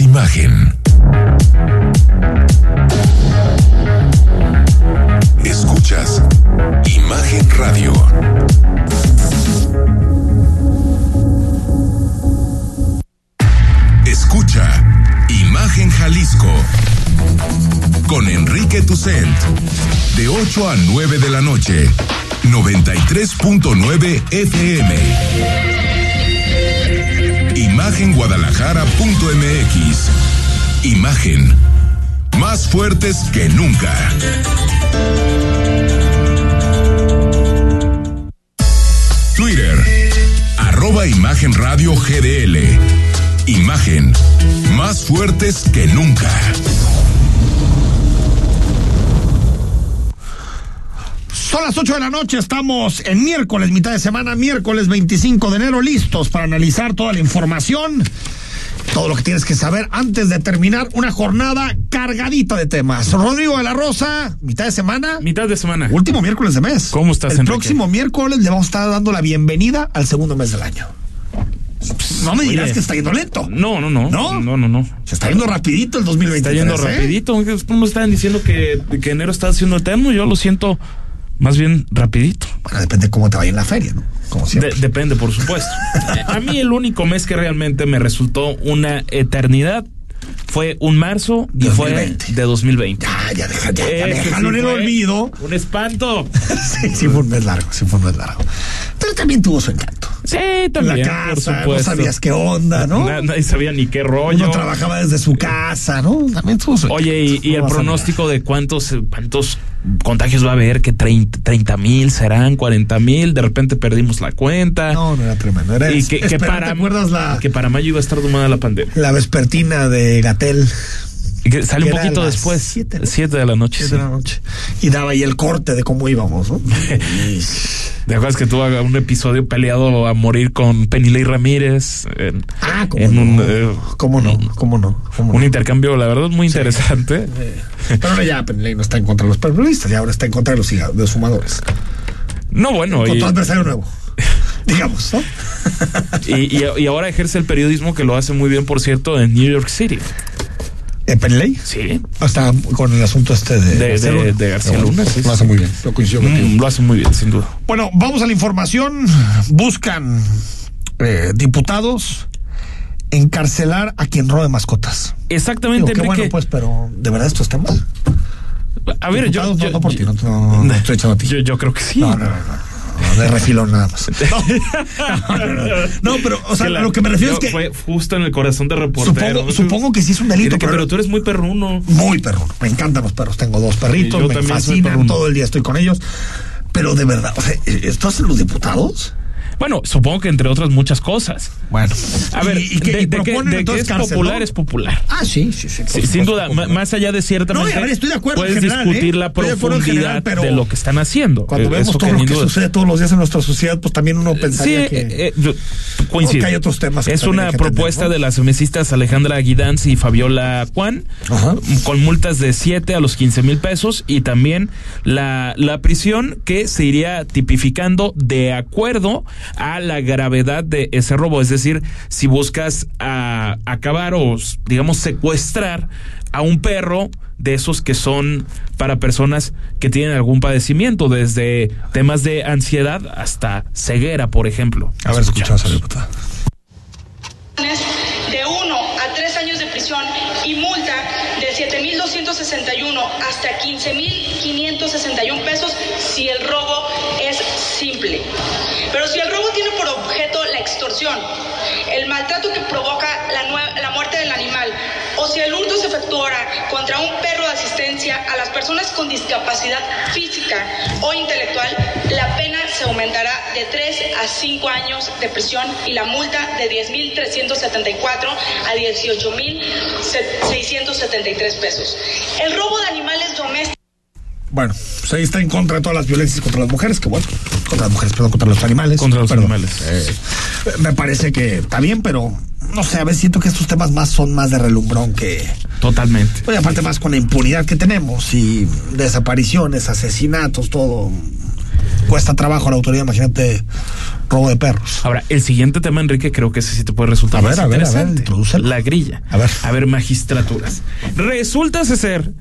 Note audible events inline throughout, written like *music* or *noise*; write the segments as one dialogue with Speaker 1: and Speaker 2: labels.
Speaker 1: Imagen. Escuchas Imagen Radio. Escucha Imagen Jalisco con Enrique Tucent de 8 a 9 de la noche 93.9 FM Imagenguadalajara.mx Imagen. Más fuertes que nunca. Twitter. Arroba Imagen Radio GDL Imagen. Más fuertes que nunca.
Speaker 2: Son las 8 de la noche, estamos en miércoles, mitad de semana, miércoles 25 de enero, listos para analizar toda la información, todo lo que tienes que saber antes de terminar una jornada cargadita de temas. Rodrigo de la Rosa, mitad de semana.
Speaker 3: Mitad de semana.
Speaker 2: Último miércoles de mes.
Speaker 3: ¿Cómo estás,
Speaker 2: El
Speaker 3: Enrique?
Speaker 2: próximo miércoles le vamos a estar dando la bienvenida al segundo mes del año. No me dirás
Speaker 3: Oye.
Speaker 2: que está yendo lento.
Speaker 3: No, no, no.
Speaker 2: ¿No?
Speaker 3: No, no, no.
Speaker 2: Se está yendo rapidito el 2023.
Speaker 3: Está yendo
Speaker 2: ¿eh?
Speaker 3: rapidito. ¿Cómo estaban diciendo que, que enero está haciendo eterno? Yo lo siento más bien rapidito.
Speaker 2: Bueno, depende cómo te vaya en la feria, ¿no? Como siempre.
Speaker 3: De- depende, por supuesto. *laughs* A mí el único mes que realmente me resultó una eternidad fue un marzo y
Speaker 2: 2020.
Speaker 3: fue de 2020.
Speaker 2: Ya, ya, deja, ya, ya, déjalo
Speaker 3: sí
Speaker 2: en el olvido.
Speaker 3: Un espanto. *laughs*
Speaker 2: Sí, sí fue un mes largo, sí fue un mes largo. Pero también tuvo su encanto.
Speaker 3: Sí, también.
Speaker 2: la
Speaker 3: por
Speaker 2: casa, no
Speaker 3: supuesto.
Speaker 2: sabías qué onda, ¿no?
Speaker 3: Na- nadie sabía ni qué rollo.
Speaker 2: Uno trabajaba desde su casa, ¿no? También tuvo su
Speaker 3: Oye, y,
Speaker 2: No
Speaker 3: el pronóstico de cuántos, cuántos contagios va a haber, que 30 mil serán, 40 mil, de repente perdimos la cuenta.
Speaker 2: No, no era tremendo. Era
Speaker 3: y que, para,
Speaker 2: ¿Te acuerdas la,
Speaker 3: que para mayo iba a estar domada la pandemia.
Speaker 2: la vespertina de Gatel?
Speaker 3: Que sale
Speaker 2: Que
Speaker 3: un poquito después,
Speaker 2: siete, ¿no?
Speaker 3: 7 de la noche.
Speaker 2: Siete
Speaker 3: sí.
Speaker 2: de la noche. Y daba ahí el corte de cómo íbamos, ¿no? *laughs*
Speaker 3: ¿Te acuerdas que tuvo un episodio peleado a morir con Penilei Ramírez? En,
Speaker 2: Ah, ¿cómo
Speaker 3: en
Speaker 2: no?
Speaker 3: un, eh,
Speaker 2: ¿Cómo no? ¿Cómo no? ¿Cómo
Speaker 3: un
Speaker 2: no?
Speaker 3: intercambio, la verdad, muy interesante. *laughs*
Speaker 2: Pero ahora ya Penley no está en contra de los periodistas, ya ahora está en contra de los, ciga- de los fumadores.
Speaker 3: No, bueno,
Speaker 2: Con
Speaker 3: y,
Speaker 2: tu adversario nuevo. *laughs* Digamos, ¿no?
Speaker 3: y, y- y ahora ejerce el periodismo que lo hace muy bien, por cierto, en New York City.
Speaker 2: ¿En Penley?
Speaker 3: Sí.
Speaker 2: Hasta con el asunto este de,
Speaker 3: De-
Speaker 2: García
Speaker 3: de-
Speaker 2: Luna.
Speaker 3: de García
Speaker 2: Pero
Speaker 3: Luna, sí,
Speaker 2: Lo hace muy bien. Lo coincido contigo.
Speaker 3: Mm, lo hace muy bien, sin duda.
Speaker 2: Bueno, vamos a la información. Buscan eh, diputados encarcelar a quien robe mascotas. Digo,
Speaker 3: Exactamente,
Speaker 2: qué bueno, pues, pero de verdad esto está mal.
Speaker 3: a ver, yo,
Speaker 2: no,
Speaker 3: yo,
Speaker 2: no por ti, no, no, no *laughs* estoy echando a ti.
Speaker 3: yo, yo creo que sí.
Speaker 2: No, no, no, de refilón nada más. No, no, no, no. No, pero, o sea,
Speaker 3: la-
Speaker 2: lo que me refiero es que
Speaker 3: Fue justo en el corazón de reportero.
Speaker 2: supongo, supongo que sí es un delito,
Speaker 3: Enrique,
Speaker 2: pero,
Speaker 3: pero tú eres muy perruno.
Speaker 2: muy perruno. Me encantan los perros. Tengo dos perritos, me fascinan, todo el día estoy con ellos. Pero de verdad, o sea, ¿esto hacen los diputados?
Speaker 3: Bueno, supongo que entre otras muchas cosas.
Speaker 2: Bueno,
Speaker 3: A ver,
Speaker 2: ¿y, y qué-
Speaker 3: de,
Speaker 2: y
Speaker 3: de que, de que es
Speaker 2: cárcel,
Speaker 3: popular
Speaker 2: no?
Speaker 3: es popular.
Speaker 2: Ah, sí, sí, sí.
Speaker 3: sin duda,
Speaker 2: popular.
Speaker 3: más allá de ciertamente,
Speaker 2: No, y a ver, estoy de acuerdo en
Speaker 3: puedes
Speaker 2: general,
Speaker 3: discutir
Speaker 2: ¿eh?
Speaker 3: la
Speaker 2: de
Speaker 3: profundidad
Speaker 2: general, pero
Speaker 3: de lo que están haciendo.
Speaker 2: Cuando
Speaker 3: Eh,
Speaker 2: vemos todo lo
Speaker 3: ni
Speaker 2: que sucede todos los días en nuestra sociedad, pues también uno
Speaker 3: Sí,
Speaker 2: pensaría
Speaker 3: eh,
Speaker 2: que...
Speaker 3: eh,
Speaker 2: que hay otros temas que
Speaker 3: Es una
Speaker 2: hay que
Speaker 3: propuesta
Speaker 2: ¿no?
Speaker 3: de las mesistas Alejandra Guidanz y Fabiola Juan,
Speaker 2: Ajá.
Speaker 3: con multas de 7 a los 15 mil pesos y también la, la prisión que se iría tipificando de acuerdo a la gravedad de ese robo. Es decir, si buscas a, acabar o, digamos, secuestrar a un perro de esos que son para personas que tienen algún padecimiento, desde temas de ansiedad hasta ceguera, por ejemplo.
Speaker 2: A ver, escuchamos a la diputada.
Speaker 4: de 1 a 3 años de prisión y multa de 7.261 hasta 15.561 pesos si el robo es simple. Pero si el robo tiene por objeto la extorsión, el maltrato que provoca la, muerte del animal, o si el hurto se efectuara contra un perro de asistencia a las personas con discapacidad física o intelectual, la pena se aumentará de 3 a 5 años de prisión y la multa de 10.374 a 18.673 pesos. El robo de animales domésticos.
Speaker 2: Bueno, pues ahí está en contra de todas las violencias contra las mujeres, que bueno, contra las mujeres, perdón, contra los animales.
Speaker 3: Contra los
Speaker 2: Perdón.
Speaker 3: animales.
Speaker 2: Eh, me parece que está bien, pero no sé, a veces siento que estos temas más son más de relumbrón que...
Speaker 3: Totalmente.
Speaker 2: Oye, aparte más con la impunidad que tenemos y desapariciones, asesinatos, todo. cuesta trabajo a la autoridad, imagínate robo de perros.
Speaker 3: Ahora, el siguiente tema, Enrique, creo que ese sí te puede resultar
Speaker 2: A
Speaker 3: más
Speaker 2: ver, a ver, a ver,
Speaker 3: interesante. la grilla.
Speaker 2: A ver.
Speaker 3: A ver, magistraturas. Resulta ser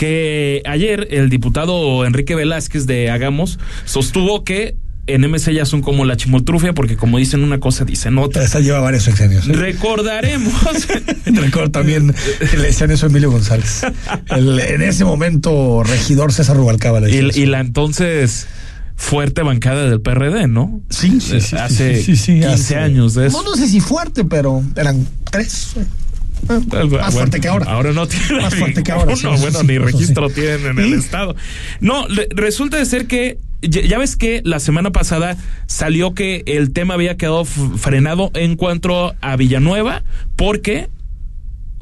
Speaker 3: que ayer el diputado Enrique Velázquez de Hagamos sostuvo que en MC ya son como la chimoltrufia, porque como dicen una cosa, dicen otra.
Speaker 2: Esta lleva varios sexenios. ¿eh?
Speaker 3: Recordaremos. *laughs*
Speaker 2: Recuerdo también le decían eso a Emilio González. El- en ese momento, regidor César Rubalcaba le
Speaker 3: y, y la entonces fuerte bancada del PRD, ¿no?
Speaker 2: Sí, sí, sí,
Speaker 3: Hace
Speaker 2: sí, sí, sí,
Speaker 3: 15
Speaker 2: hace-
Speaker 3: años de eso.
Speaker 2: No, no sé si fuerte, pero eran tres.
Speaker 3: Algo-
Speaker 2: Más
Speaker 3: bueno,
Speaker 2: fuerte que ahora.
Speaker 3: Ahora no tiene
Speaker 2: Más fuerte que ahora, sí,
Speaker 3: bueno,
Speaker 2: sí,
Speaker 3: ni
Speaker 2: eso sí.
Speaker 3: registro tienen en el estado. No, resulta de ser que ya, ya ves que la semana pasada salió que el tema había quedado frenado en cuanto a Villanueva porque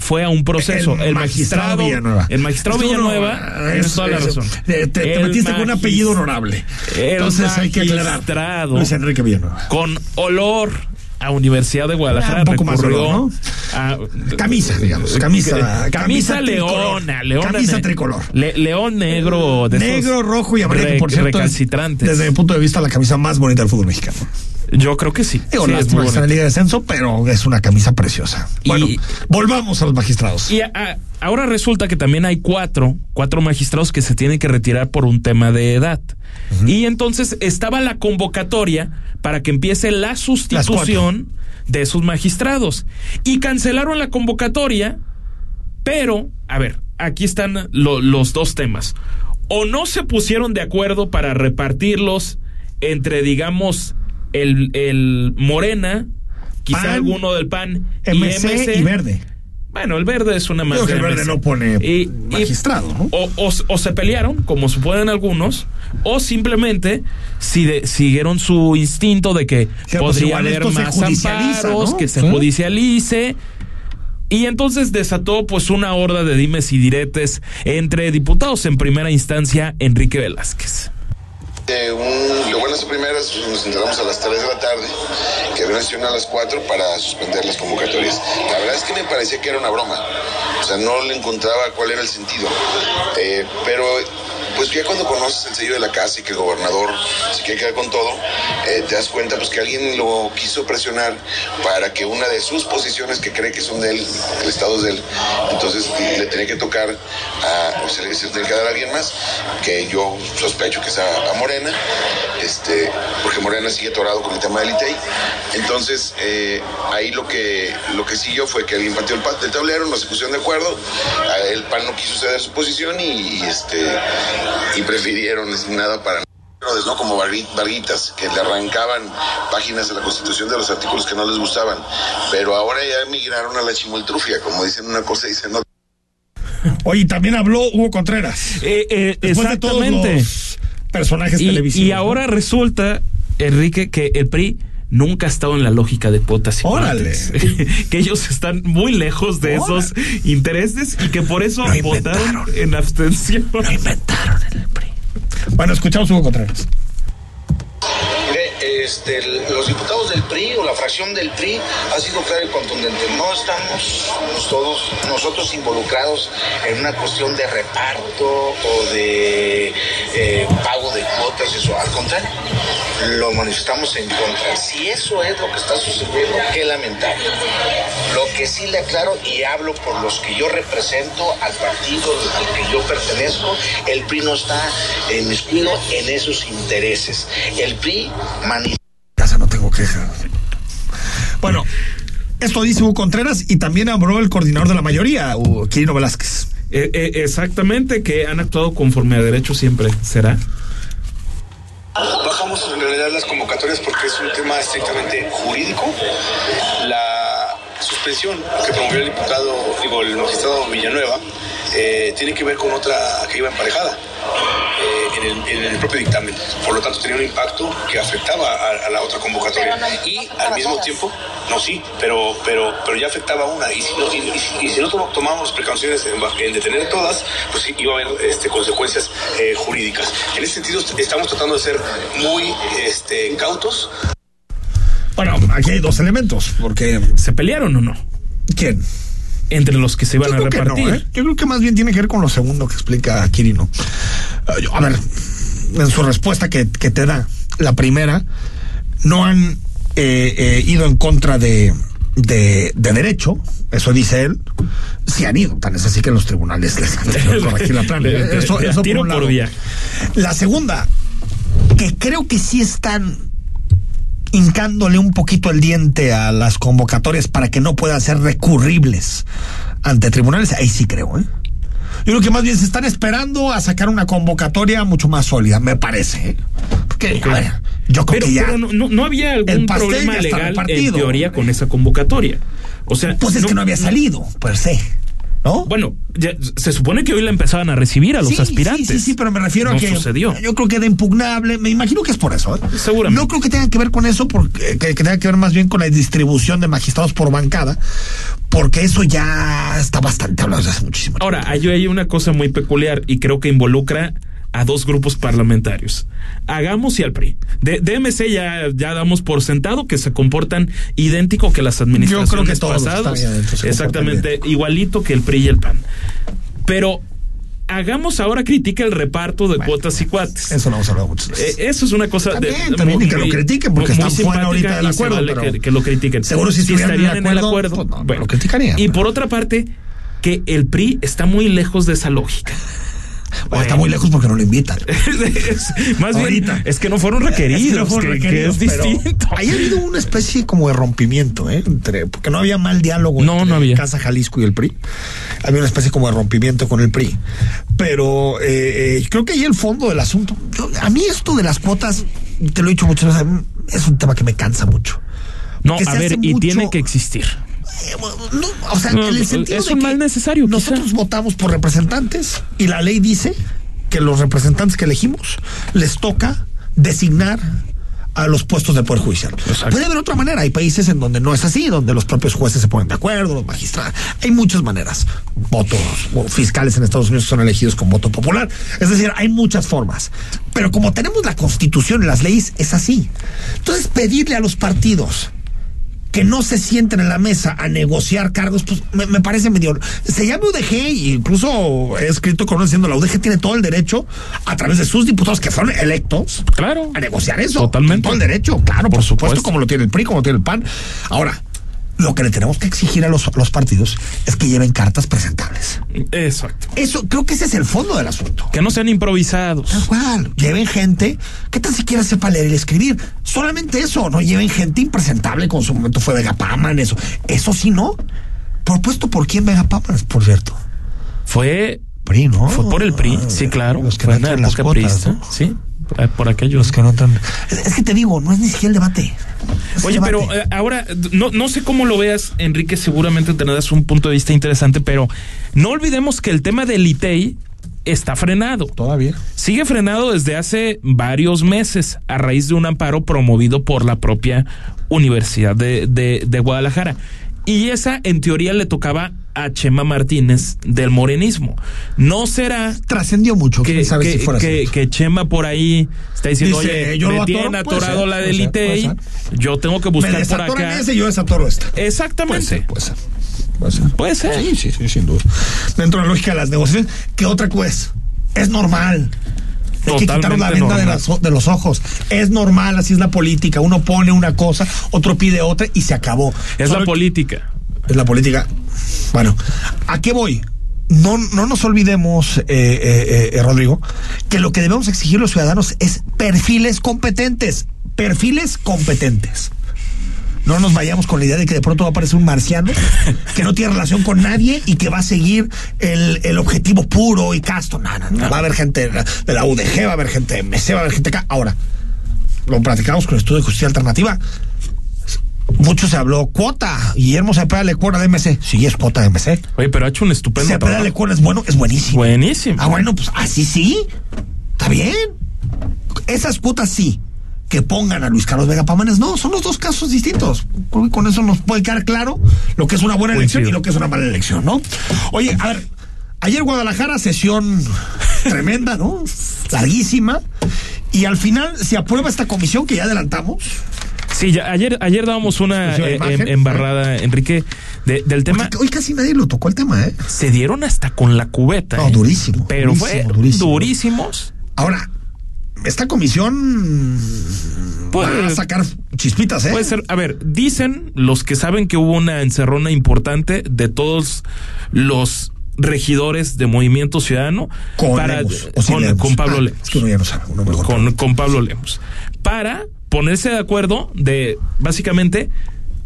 Speaker 3: fue a un proceso.
Speaker 2: El
Speaker 3: El,
Speaker 2: magistrado
Speaker 3: magistrado,
Speaker 2: Villanueva.
Speaker 3: el magistrado
Speaker 2: Es uno,
Speaker 3: Villanueva,
Speaker 2: es-
Speaker 3: tienes toda la
Speaker 2: es-
Speaker 3: razón.
Speaker 2: Te, te- te
Speaker 3: El
Speaker 2: metiste con un apellido honorable. Entonces hay que aclarar. Luis Enrique Villanueva.
Speaker 3: Con olor a Universidad de Guadalajara
Speaker 2: Ah, un poco más olor, ¿no?
Speaker 3: a-
Speaker 2: Camisa, digamos. Camisa. *laughs*
Speaker 3: camisa,
Speaker 2: tricolor.
Speaker 3: leona, leona
Speaker 2: Camisa tricolor.
Speaker 3: le- león negro de
Speaker 2: Negro, rojo y amarillo, por cierto, desde mi punto de vista, la camisa más bonita del fútbol mexicano.
Speaker 3: Yo creo que sí.
Speaker 2: Digo,
Speaker 3: Sí, es
Speaker 2: lástima
Speaker 3: muy
Speaker 2: que está en la. Liga de Descenso, pero es una camisa preciosa.
Speaker 3: Y-
Speaker 2: Bueno, volvamos a los magistrados.
Speaker 3: Y a- a- ahora resulta que también hay cuatro, cuatro magistrados que se tienen que retirar por un tema de edad. Y entonces estaba la convocatoria para que empiece la sustitución de esos magistrados. Y cancelaron la convocatoria, pero, a ver, aquí están lo- los dos temas. O no se pusieron de acuerdo para repartirlos entre, digamos, el, el Morena, quizá
Speaker 2: PAN,
Speaker 3: alguno del PAN
Speaker 2: MC y verde.
Speaker 3: bueno, el verde es una más
Speaker 2: Digo que el verde no pone
Speaker 3: Y- y-
Speaker 2: magistrado, ¿no?
Speaker 3: O, o- o se pelearon, como suponen algunos, o simplemente si de- siguieron su instinto de que podría haber más amparos,
Speaker 2: ¿no?
Speaker 3: que se
Speaker 2: Sí.
Speaker 3: judicialice. Y entonces desató pues una horda de dimes y diretes entre diputados en primera instancia Enrique Velázquez.
Speaker 5: Un- lo bueno es primeras nos enteramos a las 3 de la tarde, que había una sesión a las 4 para suspender las convocatorias. La verdad es que me parecía que era una broma, o sea, no le encontraba cuál era el sentido. Eh, pero pues ya cuando conoces el sello de la casa y que el gobernador se quiere quedar con todo, eh, te das cuenta pues que alguien lo quiso presionar para que una de sus posiciones que cree que son de él, el Estado es de él, entonces le tenía que tocar a, o se le, tenía que dar a alguien más, que yo sospecho que es a, Morena, este, porque Morena sigue atorado con el tema del ITEI. Entonces, eh, ahí lo que, lo que siguió fue que alguien pateó el, el tablero, no se pusieron de acuerdo, el PAN no quiso ceder su posición y, y, este, y prefirieron nada para ¿no? como Varguitas, que le arrancaban páginas de la Constitución de los artículos que no les gustaban, pero ahora ya migraron a la chimoltrufia, como dicen una cosa y dicen otra.
Speaker 2: Oye, también habló Hugo Contreras.
Speaker 3: Eh, eh,
Speaker 2: Después de todos
Speaker 3: exactamente.
Speaker 2: los personajes
Speaker 3: Y,
Speaker 2: televisivos.
Speaker 3: y
Speaker 2: ¿no?
Speaker 3: ahora resulta, Enrique, que el PRI nunca ha estado en la lógica de cuotas y
Speaker 2: Órale. *laughs*
Speaker 3: que ellos están muy lejos de
Speaker 2: Órale.
Speaker 3: esos intereses y que por eso votaron en abstención.
Speaker 2: Lo inventaron en el PRI. Bueno, escuchamos Hugo Contreras.
Speaker 6: Este, los diputados del PRI o la fracción del PRI ha sido claro y contundente. No estamos todos nosotros involucrados en una cuestión de reparto o de eh, pago de cuotas, eso. Al contrario, lo manifestamos en contra. Si eso es lo que está sucediendo, qué lamentable. Lo que sí le aclaro y hablo por los que yo represento al partido al que yo pertenezco, el PRI no está inmiscuido en esos intereses. El PRI manifestó
Speaker 2: Queja. Bueno, esto dice Hugo Contreras y también habló el coordinador de la mayoría, Quirino Velázquez.
Speaker 3: Eh, eh, exactamente, que han actuado conforme a derecho siempre, ¿será?
Speaker 7: Bajamos en realidad las convocatorias porque es un tema estrictamente jurídico. La suspensión que promovió el diputado, digo, el magistrado Villanueva, eh, tiene que ver con otra que iba emparejada eh, en, el, en el propio dictamen. Por lo tanto, tenía un impacto que afectaba a, a la otra convocatoria. Y al mismo tiempo, no, sí, pero, pero, pero ya afectaba una. Y si no, y, y- y si no tom- tomamos precauciones en, en detener todas, pues sí, iba a haber este, consecuencias eh, jurídicas. En ese sentido, est- estamos tratando de ser muy este, cautos.
Speaker 2: Bueno, aquí hay dos elementos, porque
Speaker 3: ¿Se pelearon o no?
Speaker 2: ¿quién?
Speaker 3: Entre los que se iban
Speaker 2: Yo
Speaker 3: a
Speaker 2: no,
Speaker 3: repartir.
Speaker 2: ¿eh? Yo creo que más bien tiene que ver con lo segundo que explica Quirino. Eh, yo- a ver, en su respuesta que, que te da, La primera, no han eh, eh, ido en contra de, de, de derecho, eso dice él. Sí han ido, tan es así que en los tribunales les han tenido corregir la. *laughs* Eso, eso
Speaker 3: Tiro
Speaker 2: un
Speaker 3: por
Speaker 2: lado. La segunda, que creo que sí están hincándole un poquito el diente a las convocatorias para que no puedan ser recurribles ante tribunales, ahí sí creo, ¿eh? Yo creo que más bien se están esperando a sacar una convocatoria mucho más sólida, me parece. ¿eh? Porque, a ver, yo creo
Speaker 3: Pero,
Speaker 2: que ya.
Speaker 3: pero no, no- no había
Speaker 2: el
Speaker 3: algún
Speaker 2: pastel
Speaker 3: problema legal en teoría con esa convocatoria. O sea,
Speaker 2: Pues es que no había salido, per se. ¿No?
Speaker 3: Bueno, ya- se supone que hoy la empezaban a recibir a los
Speaker 2: Sí,
Speaker 3: aspirantes.
Speaker 2: Sí, sí, sí, pero me refiero
Speaker 3: No
Speaker 2: a que
Speaker 3: sucedió.
Speaker 2: yo creo que era impugnable. Me imagino que es por eso. ¿eh?
Speaker 3: Seguramente.
Speaker 2: No creo que tenga que ver con eso, porque que, que tenga que ver más bien con la distribución de magistrados por bancada, porque eso ya está bastante hablado desde hace muchísimo tiempo.
Speaker 3: Ahora, hay, hay una cosa muy peculiar y creo que involucra a dos grupos parlamentarios. Hagamos y al PRI. De, DMC ya, ya damos por sentado que se comportan idéntico que las administraciones
Speaker 2: Yo creo que todos
Speaker 3: pasadas.
Speaker 2: están adentro
Speaker 3: Exactamente, igualito que el PRI y el PAN. Pero hagamos ahora critica el reparto de cuotas y cuates.
Speaker 2: Eso lo hemos hablado muchas veces.
Speaker 3: Eh, eso es una cosa de-
Speaker 2: También, también,
Speaker 3: muy-
Speaker 2: y que lo
Speaker 3: muy-
Speaker 2: critiquen, porque
Speaker 3: muy
Speaker 2: están fuera
Speaker 3: simpática
Speaker 2: ahorita del acuerdo,
Speaker 3: vale
Speaker 2: pero
Speaker 3: que, que lo critiquen.
Speaker 2: seguro si en el
Speaker 3: estarían en el
Speaker 2: acuerdo, pues no, no lo criticarían.
Speaker 3: Y por otra parte, que el PRI está muy lejos de esa lógica.
Speaker 2: O está muy lejos porque no lo invitan. *laughs*
Speaker 3: Es- más
Speaker 2: Ahorita.
Speaker 3: bien, es que no fueron
Speaker 2: Es que
Speaker 3: requeridos,
Speaker 2: no fueron
Speaker 3: que- es distinto.
Speaker 2: Ahí ha habido una especie como de rompimiento, ¿eh? Entre, porque no había mal diálogo
Speaker 3: No,
Speaker 2: entre
Speaker 3: no había.
Speaker 2: Casa Jalisco y el PRI. Había una especie como de rompimiento con el PRI. Pero eh, eh, creo que ahí el fondo del asunto. yo- a mí esto de las cuotas, te lo he dicho muchas veces, es un tema que me cansa mucho.
Speaker 3: No, a ver, y
Speaker 2: mucho-
Speaker 3: tiene que existir.
Speaker 2: No, o sea,
Speaker 3: No,
Speaker 2: en el sentido
Speaker 3: es
Speaker 2: de
Speaker 3: un
Speaker 2: que
Speaker 3: mal necesario, quizá.
Speaker 2: Nosotros votamos por representantes y la ley dice que los representantes que elegimos les toca designar a los puestos del Poder Judicial.
Speaker 3: Exacto.
Speaker 2: Puede haber otra manera. Hay países en donde no es así, donde los propios jueces se ponen de acuerdo, los magistrados. Hay muchas maneras. Votos o fiscales en Estados Unidos son elegidos con voto popular. Es decir, hay muchas formas. Pero como tenemos la constitución y las leyes, es así. Entonces, pedirle a los partidos que no se sienten en la mesa a negociar cargos, pues me, me parece medio. Se llama UDG y incluso he escrito con uno diciendo la UDG tiene todo el derecho a través de sus diputados que fueron electos
Speaker 3: Claro.
Speaker 2: a negociar eso.
Speaker 3: Totalmente.
Speaker 2: Todo el derecho, claro, por,
Speaker 3: Por
Speaker 2: supuesto,
Speaker 3: supuesto.
Speaker 2: como lo tiene el PRI, como lo tiene el PAN. Ahora, lo que le tenemos que exigir a los, a los partidos es que lleven cartas presentables.
Speaker 3: Exacto.
Speaker 2: Eso, creo que ese es el fondo del asunto.
Speaker 3: Que no sean improvisados.
Speaker 2: Tal cual. Lleven gente que tan siquiera sepa leer y escribir. Solamente eso. No lleven gente impresentable como en su momento fue Vegapaman, eso. Eso sí, no. Propuesto por quién Vegapaman, por cierto.
Speaker 3: Fue,
Speaker 2: PRI, ¿no?
Speaker 3: fue por el PRI, sí, claro.
Speaker 2: Los que
Speaker 3: fue en la época. Sí, eh, por aquellos.
Speaker 2: Los que no. Es es que te digo, no es ni siquiera el debate. Es
Speaker 3: Oye,
Speaker 2: el
Speaker 3: pero eh, ahora, no, no sé cómo lo veas, Enrique, seguramente tendrás un punto de vista interesante, pero no olvidemos que el tema del ITEI está frenado.
Speaker 2: Todavía.
Speaker 3: Sigue frenado desde hace varios meses a raíz de un amparo promovido por la propia Universidad de, de- de Guadalajara. Y esa, en teoría, le tocaba a Chema Martínez del morenismo. No será
Speaker 2: Trascendió mucho.
Speaker 3: que,
Speaker 2: sabe
Speaker 3: que-
Speaker 2: si fuera
Speaker 3: que- que Chema por ahí está diciendo,
Speaker 2: Dice,
Speaker 3: oye,
Speaker 2: yo
Speaker 3: me
Speaker 2: lo atoro".
Speaker 3: tienen atorado
Speaker 2: ser,
Speaker 3: la del yo tengo que
Speaker 2: Me
Speaker 3: buscar por
Speaker 2: desatoran
Speaker 3: acá.
Speaker 2: ese yo desatoro esta.
Speaker 3: Exactamente.
Speaker 2: Puede ser. Puede ser.
Speaker 3: Puede ser.
Speaker 2: Sí, sí, sí, sin duda. Dentro de la lógica de las negociaciones, ¿qué otra cosa? Es normal. Hay que quitarnos la venda de, las- de los ojos. Es normal, así es la política. Uno pone una cosa, otro pide otra y se acabó.
Speaker 3: Es
Speaker 2: Solo
Speaker 3: la política.
Speaker 2: La política. Bueno, ¿a qué voy? No, no nos olvidemos, eh, eh, eh, Rodrigo, que lo que debemos exigir los ciudadanos es perfiles competentes. Perfiles competentes. No nos vayamos con la idea de que de pronto va a aparecer un marciano que no tiene relación con nadie y que va a seguir el, el objetivo puro y casto. No, no, no. Va a haber gente de la, de la UDG, va a haber gente de MC, va a haber gente acá. Ahora, lo platicamos con el estudio de justicia alternativa. Mucho se habló cuota. Guillermo Cepeda le cuota de MC. Sí, es cuota de MC.
Speaker 3: Oye, pero ha hecho un estupendo
Speaker 2: Cepeda
Speaker 3: trabajo.
Speaker 2: le cuota es bueno, es buenísimo.
Speaker 3: Buenísimo.
Speaker 2: Ah, bueno, pues así sí. Está bien. Esas cuotas sí. Que pongan a Luis Carlos Vega Pamanes, no, son los dos casos distintos. Con eso nos puede quedar claro lo que es una buena elección
Speaker 3: Coincido.
Speaker 2: y lo que es una mala elección, ¿no? Oye, a ver, ayer Guadalajara, sesión *laughs* tremenda, ¿no? Larguísima. Y al final se aprueba esta comisión que ya adelantamos.
Speaker 3: Sí, ya, ayer, ayer dábamos una eh, em- embarrada, Enrique, de- del tema.
Speaker 2: Hoy casi nadie lo tocó el tema, ¿eh?
Speaker 3: Se dieron hasta con la cubeta.
Speaker 2: No,
Speaker 3: ¿eh?
Speaker 2: durísimo,
Speaker 3: Pero
Speaker 2: durísimo,
Speaker 3: fue
Speaker 2: durísimo.
Speaker 3: durísimos.
Speaker 2: Ahora, esta comisión
Speaker 3: Puede-
Speaker 2: va a sacar chispitas, ¿eh?
Speaker 3: Puede ser, a ver, dicen los que saben que hubo una encerrona importante de todos los regidores de Movimiento Ciudadano
Speaker 2: Con
Speaker 3: para
Speaker 2: o sin
Speaker 3: con, Pablo
Speaker 2: Ah,
Speaker 3: Lemos.
Speaker 2: Es que uno ya no sabe. uno mejor
Speaker 3: con, con Pablo Lemos. Para ponerse de acuerdo de básicamente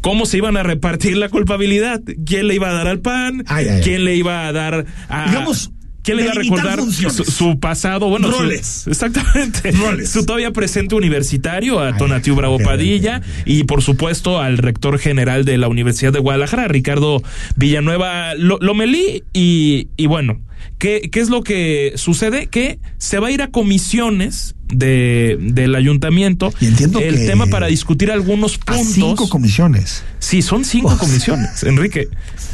Speaker 3: cómo se iban a repartir la culpabilidad. ¿Quién le iba a dar al PAN?
Speaker 2: Ay, ay, ay.
Speaker 3: ¿Quién le iba a dar a...
Speaker 2: Digamos,
Speaker 3: ¿Quién le iba a recordar su, su pasado? Bueno, su-
Speaker 2: Roles.
Speaker 3: exactamente.
Speaker 2: Roles.
Speaker 3: Su todavía presente universitario, a Tonatiu Bravo Padilla, y por supuesto al rector general de la Universidad de Guadalajara, Ricardo Villanueva Lo- Lomelí, y, y bueno, ¿qué, ¿qué es lo que sucede? Que se va a ir a comisiones de, del ayuntamiento
Speaker 2: Y entiendo
Speaker 3: el
Speaker 2: que
Speaker 3: tema para discutir algunos puntos.
Speaker 2: cinco comisiones.
Speaker 3: sí, son cinco
Speaker 2: Oh.
Speaker 3: comisiones, Enrique.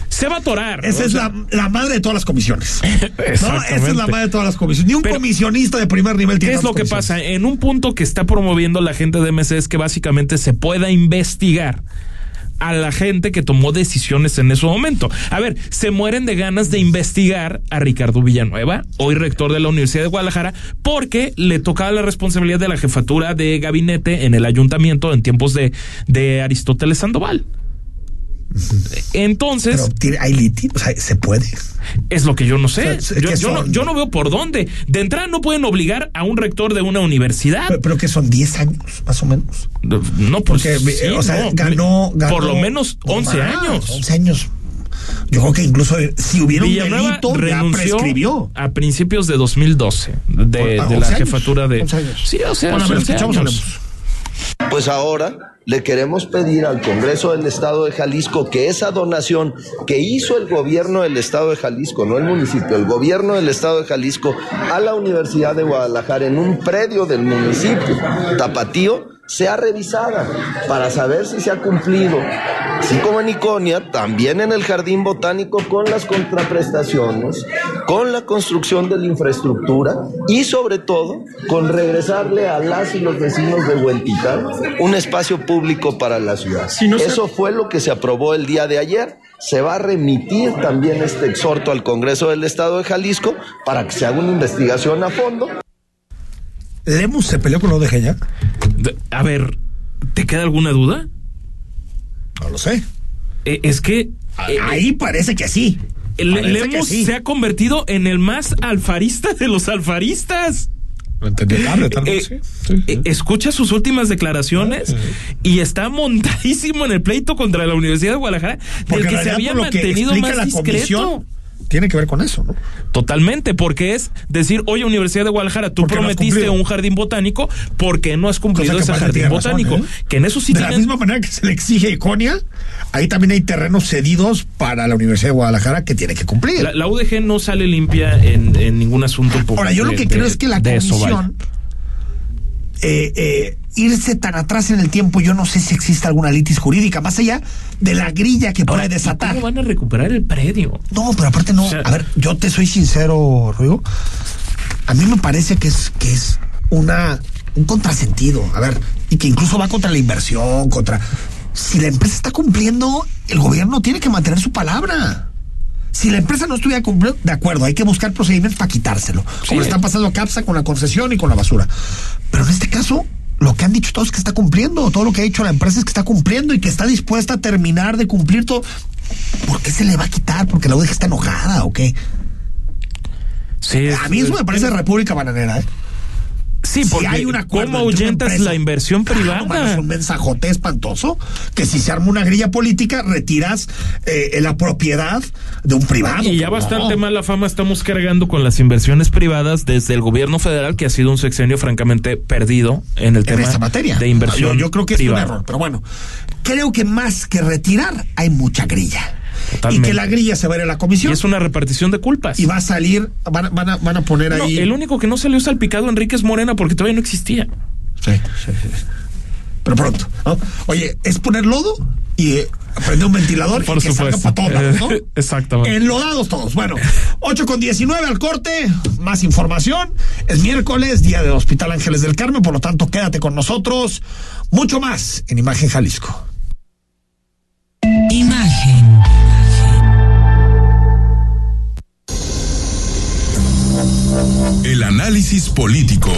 Speaker 3: Se va a atorar.
Speaker 2: Esa es
Speaker 3: sea,
Speaker 2: la, la madre de todas las comisiones. *laughs* ¿no? Esa es la madre de todas las comisiones. Ni un
Speaker 3: Pero-
Speaker 2: comisionista de primer nivel tiene
Speaker 3: ¿Qué es lo que pasa? En un punto que está promoviendo la gente de MC es que básicamente se pueda investigar a la gente que tomó decisiones en ese momento. A ver, se mueren de ganas de investigar a Ricardo Villanueva, hoy rector de la Universidad de Guadalajara, porque le tocaba la responsabilidad de la jefatura de gabinete en el ayuntamiento en tiempos de, de Aristóteles Sandoval. Entonces,
Speaker 2: Pero tiene- hay litigio, o sea, se puede.
Speaker 3: es lo que yo no sé.
Speaker 2: O sea,
Speaker 3: yo,
Speaker 2: ¿qué
Speaker 3: yo no, yo no veo por dónde. De entrada no pueden obligar a un rector de una universidad.
Speaker 2: Pero, pero que son 10 años, más o menos.
Speaker 3: No, pues,
Speaker 2: Porque,
Speaker 3: sí,
Speaker 2: o sea,
Speaker 3: no,
Speaker 2: ganó, ganó.
Speaker 3: Por lo menos
Speaker 2: no
Speaker 3: 11
Speaker 2: más,
Speaker 3: años.
Speaker 2: 11 años. Yo creo que incluso eh, si hubiera un
Speaker 3: Villanueva
Speaker 2: delito, ya
Speaker 3: renunció
Speaker 2: prescribió.
Speaker 3: a principios de 2012 de, de
Speaker 2: 11
Speaker 3: la
Speaker 2: años,
Speaker 3: jefatura de.
Speaker 2: 11 años.
Speaker 3: Sí, o sea,
Speaker 2: Bueno, a ver,
Speaker 3: 11
Speaker 2: escuchamos a
Speaker 3: años.
Speaker 2: Lemus.
Speaker 8: Pues ahora le queremos pedir al Congreso del Estado de Jalisco que esa donación que hizo el gobierno del Estado de Jalisco, no el municipio, el gobierno del Estado de Jalisco a la Universidad de Guadalajara en un predio del municipio tapatío sea revisada para saber si se ha cumplido, así como en Iconia, también en el Jardín Botánico con las contraprestaciones, con la construcción de la infraestructura y sobre todo con regresarle a las y los vecinos de Huentitán un espacio público para la ciudad. Eso fue lo que se aprobó el día de ayer. Se va a remitir también este exhorto al Congreso del Estado de Jalisco para que se haga una investigación a fondo.
Speaker 2: Lemus se peleó con lo de.
Speaker 3: De- A ver, ¿te queda alguna duda?
Speaker 2: No lo sé.
Speaker 3: Eh, es que. eh,
Speaker 2: Ahí parece que sí.
Speaker 3: Le- Lemos
Speaker 2: sí.
Speaker 3: se ha convertido en el más alfarista de los alfaristas.
Speaker 2: Tarde, tal vez,
Speaker 3: Eh,
Speaker 2: sí. Sí,
Speaker 3: eh, escucha sus últimas declaraciones y está montadísimo en el pleito contra la Universidad de Guadalajara, del que se había mantenido más discreto.
Speaker 2: comisión, tiene que ver con eso, ¿no?
Speaker 3: Totalmente, porque es decir, oye, Universidad de Guadalajara, tú
Speaker 2: Porque
Speaker 3: prometiste un jardín botánico, ¿por qué no has cumplido ese jardín
Speaker 2: razón,
Speaker 3: botánico?
Speaker 2: ¿eh?
Speaker 3: Que en eso sí
Speaker 2: de la misma manera que se le exige a Iconia, ahí también hay terrenos cedidos para la Universidad de Guadalajara que tiene que cumplir.
Speaker 3: la, la UDG no sale limpia en, en ningún asunto.
Speaker 2: Ahora, yo lo que
Speaker 3: de-
Speaker 2: creo es que la
Speaker 3: eso,
Speaker 2: comisión, eh, eh, irse tan atrás en el tiempo, yo no sé si existe alguna litis jurídica, más allá de la grilla que
Speaker 3: Ahora,
Speaker 2: puede
Speaker 3: ¿y
Speaker 2: desatar.
Speaker 3: ¿Cómo van a recuperar el predio?
Speaker 2: No, pero aparte no.
Speaker 3: O sea-
Speaker 2: a ver, yo te soy sincero, Rodrigo. A mí me parece que es, que es una, un contrasentido. A ver, y que incluso va contra la inversión, contra. Si la empresa está cumpliendo, el gobierno tiene que mantener su palabra. Si la empresa no estuviera cumpliendo, de acuerdo, hay que buscar procedimientos para quitárselo. Como le está pasando a CAPSA con la concesión y con la basura. Pero en este caso, lo que han dicho todos es que está cumpliendo. Todo lo que ha dicho la empresa es que está cumpliendo y que está dispuesta a terminar de cumplir todo. ¿Por qué se le va a quitar? ¿Porque la UDG está enojada o qué?
Speaker 3: Sí,
Speaker 2: A mí eso me parece República Bananera, ¿eh?
Speaker 3: Sí,
Speaker 2: Si
Speaker 3: porque
Speaker 2: hay un acuerdo
Speaker 3: ¿cómo
Speaker 2: una
Speaker 3: ahuyentas
Speaker 2: empresa-
Speaker 3: la inversión
Speaker 2: Claro,
Speaker 3: privada?
Speaker 2: mano, es un mensajote espantoso que si se arma una grilla política retiras eh, la propiedad de un privado.
Speaker 3: Y ya
Speaker 2: No.
Speaker 3: bastante mala fama estamos cargando con las inversiones privadas desde el gobierno federal, que ha sido un sexenio francamente perdido en el
Speaker 2: en
Speaker 3: tema
Speaker 2: esta materia.
Speaker 3: de inversión.
Speaker 2: Yo, yo creo que es
Speaker 3: privada.
Speaker 2: un error, pero bueno, creo que más que retirar hay mucha grilla.
Speaker 3: Totalmente.
Speaker 2: Y que la grilla se va a ir a la
Speaker 3: Y
Speaker 2: comisión
Speaker 3: es una repartición de culpas.
Speaker 2: y va a salir, van, a- van a, van a poner
Speaker 3: No,
Speaker 2: ahí.
Speaker 3: el único que no salió salpicado Enrique es Morena porque todavía no existía.
Speaker 2: Sí, sí, sí. Pero pronto. ¿no? Oye, es poner lodo y eh, prender un ventilador
Speaker 3: Por
Speaker 2: y que salga
Speaker 3: supuesto.
Speaker 2: para todos lados, ¿no? *laughs*
Speaker 3: Exactamente.
Speaker 2: Enlodados todos. Bueno, 8 con 19 al corte. Más información. Es miércoles, día del Hospital Ángeles del Carmen. Por lo tanto, quédate con nosotros. Mucho más en Imagen Jalisco.
Speaker 9: Imagen.
Speaker 1: El análisis político.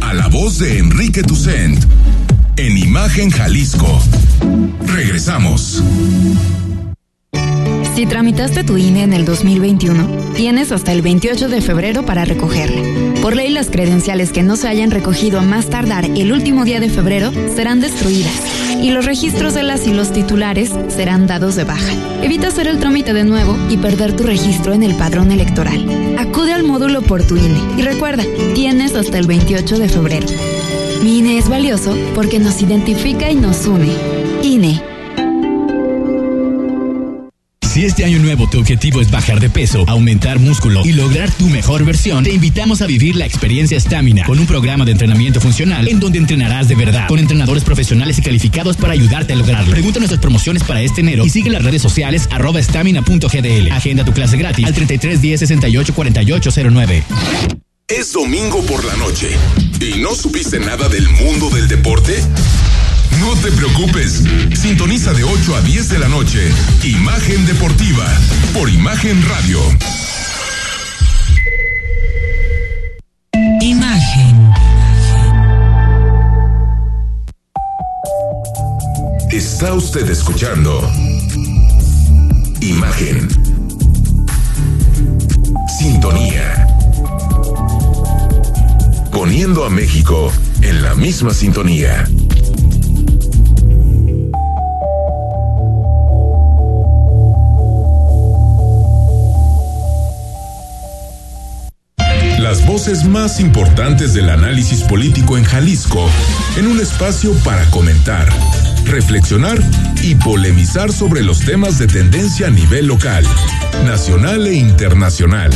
Speaker 1: A la voz de Enrique Tucent. En Imagen Jalisco. Regresamos.
Speaker 9: Si tramitaste tu INE en el 2021, tienes hasta el 28 de febrero para recogerla. Por ley, las credenciales que no se hayan recogido a más tardar el último día de febrero serán destruidas y los registros de las y los titulares serán dados de baja. Evita hacer el trámite de nuevo y perder tu registro en el padrón electoral. Acude al módulo por tu INE y recuerda, tienes hasta el 28 de febrero. Mi INE es valioso porque nos identifica y nos une. INE.
Speaker 10: Si este año nuevo tu objetivo es bajar de peso, aumentar músculo y lograr tu mejor versión, te invitamos a vivir la experiencia Stamina con un programa de entrenamiento funcional en donde entrenarás de verdad con entrenadores profesionales y calificados para ayudarte a lograrlo. Pregunta nuestras promociones para este enero y sigue las redes sociales arroba stamina.gdl. Agenda tu clase gratis al 33 10 68 48 09.
Speaker 1: Es domingo por la noche y no supiste nada del mundo del deporte. No te preocupes. Sintoniza de 8 a 10 de la noche. Imagen Deportiva por Imagen Radio.
Speaker 11: Imagen.
Speaker 1: Está usted escuchando Imagen. Sintonía. Poniendo a México en la misma sintonía. Las voces más importantes del análisis político en Jalisco en un espacio para comentar, reflexionar y polemizar sobre los temas de tendencia a nivel local, nacional e internacional.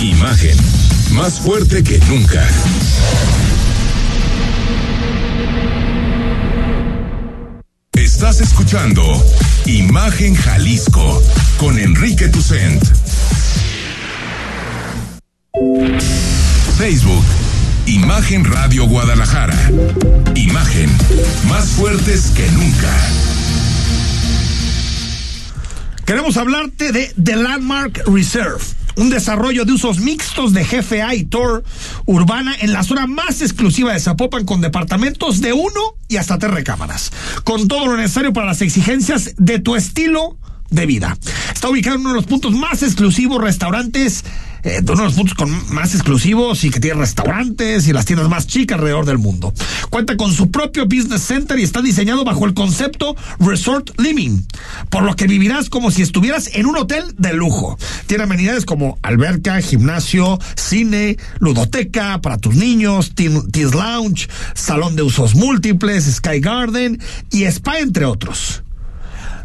Speaker 1: Imagen, más fuerte que nunca. Estás escuchando Imagen Jalisco con Enrique Tucent. Facebook, Imagen Radio Guadalajara. Imagen, más fuertes que nunca.
Speaker 2: Queremos hablarte de The Landmark Reserve, un desarrollo de usos mixtos de GFA y Tor urbana en la zona más exclusiva de Zapopan con departamentos de uno y hasta tres recámaras, con todo lo necesario para las exigencias de tu estilo de vida. Está ubicado en uno de los puntos más exclusivos restaurantes eh, uno de los puntos con más exclusivos y que tiene restaurantes y las tiendas más chicas alrededor del mundo. Cuenta con su propio business center y está diseñado bajo el concepto Resort Living, por lo que vivirás como si estuvieras en un hotel de lujo. Tiene amenidades como alberca, gimnasio, cine, ludoteca para tus niños, Teens Lounge, salón de usos múltiples, Sky Garden y spa entre otros.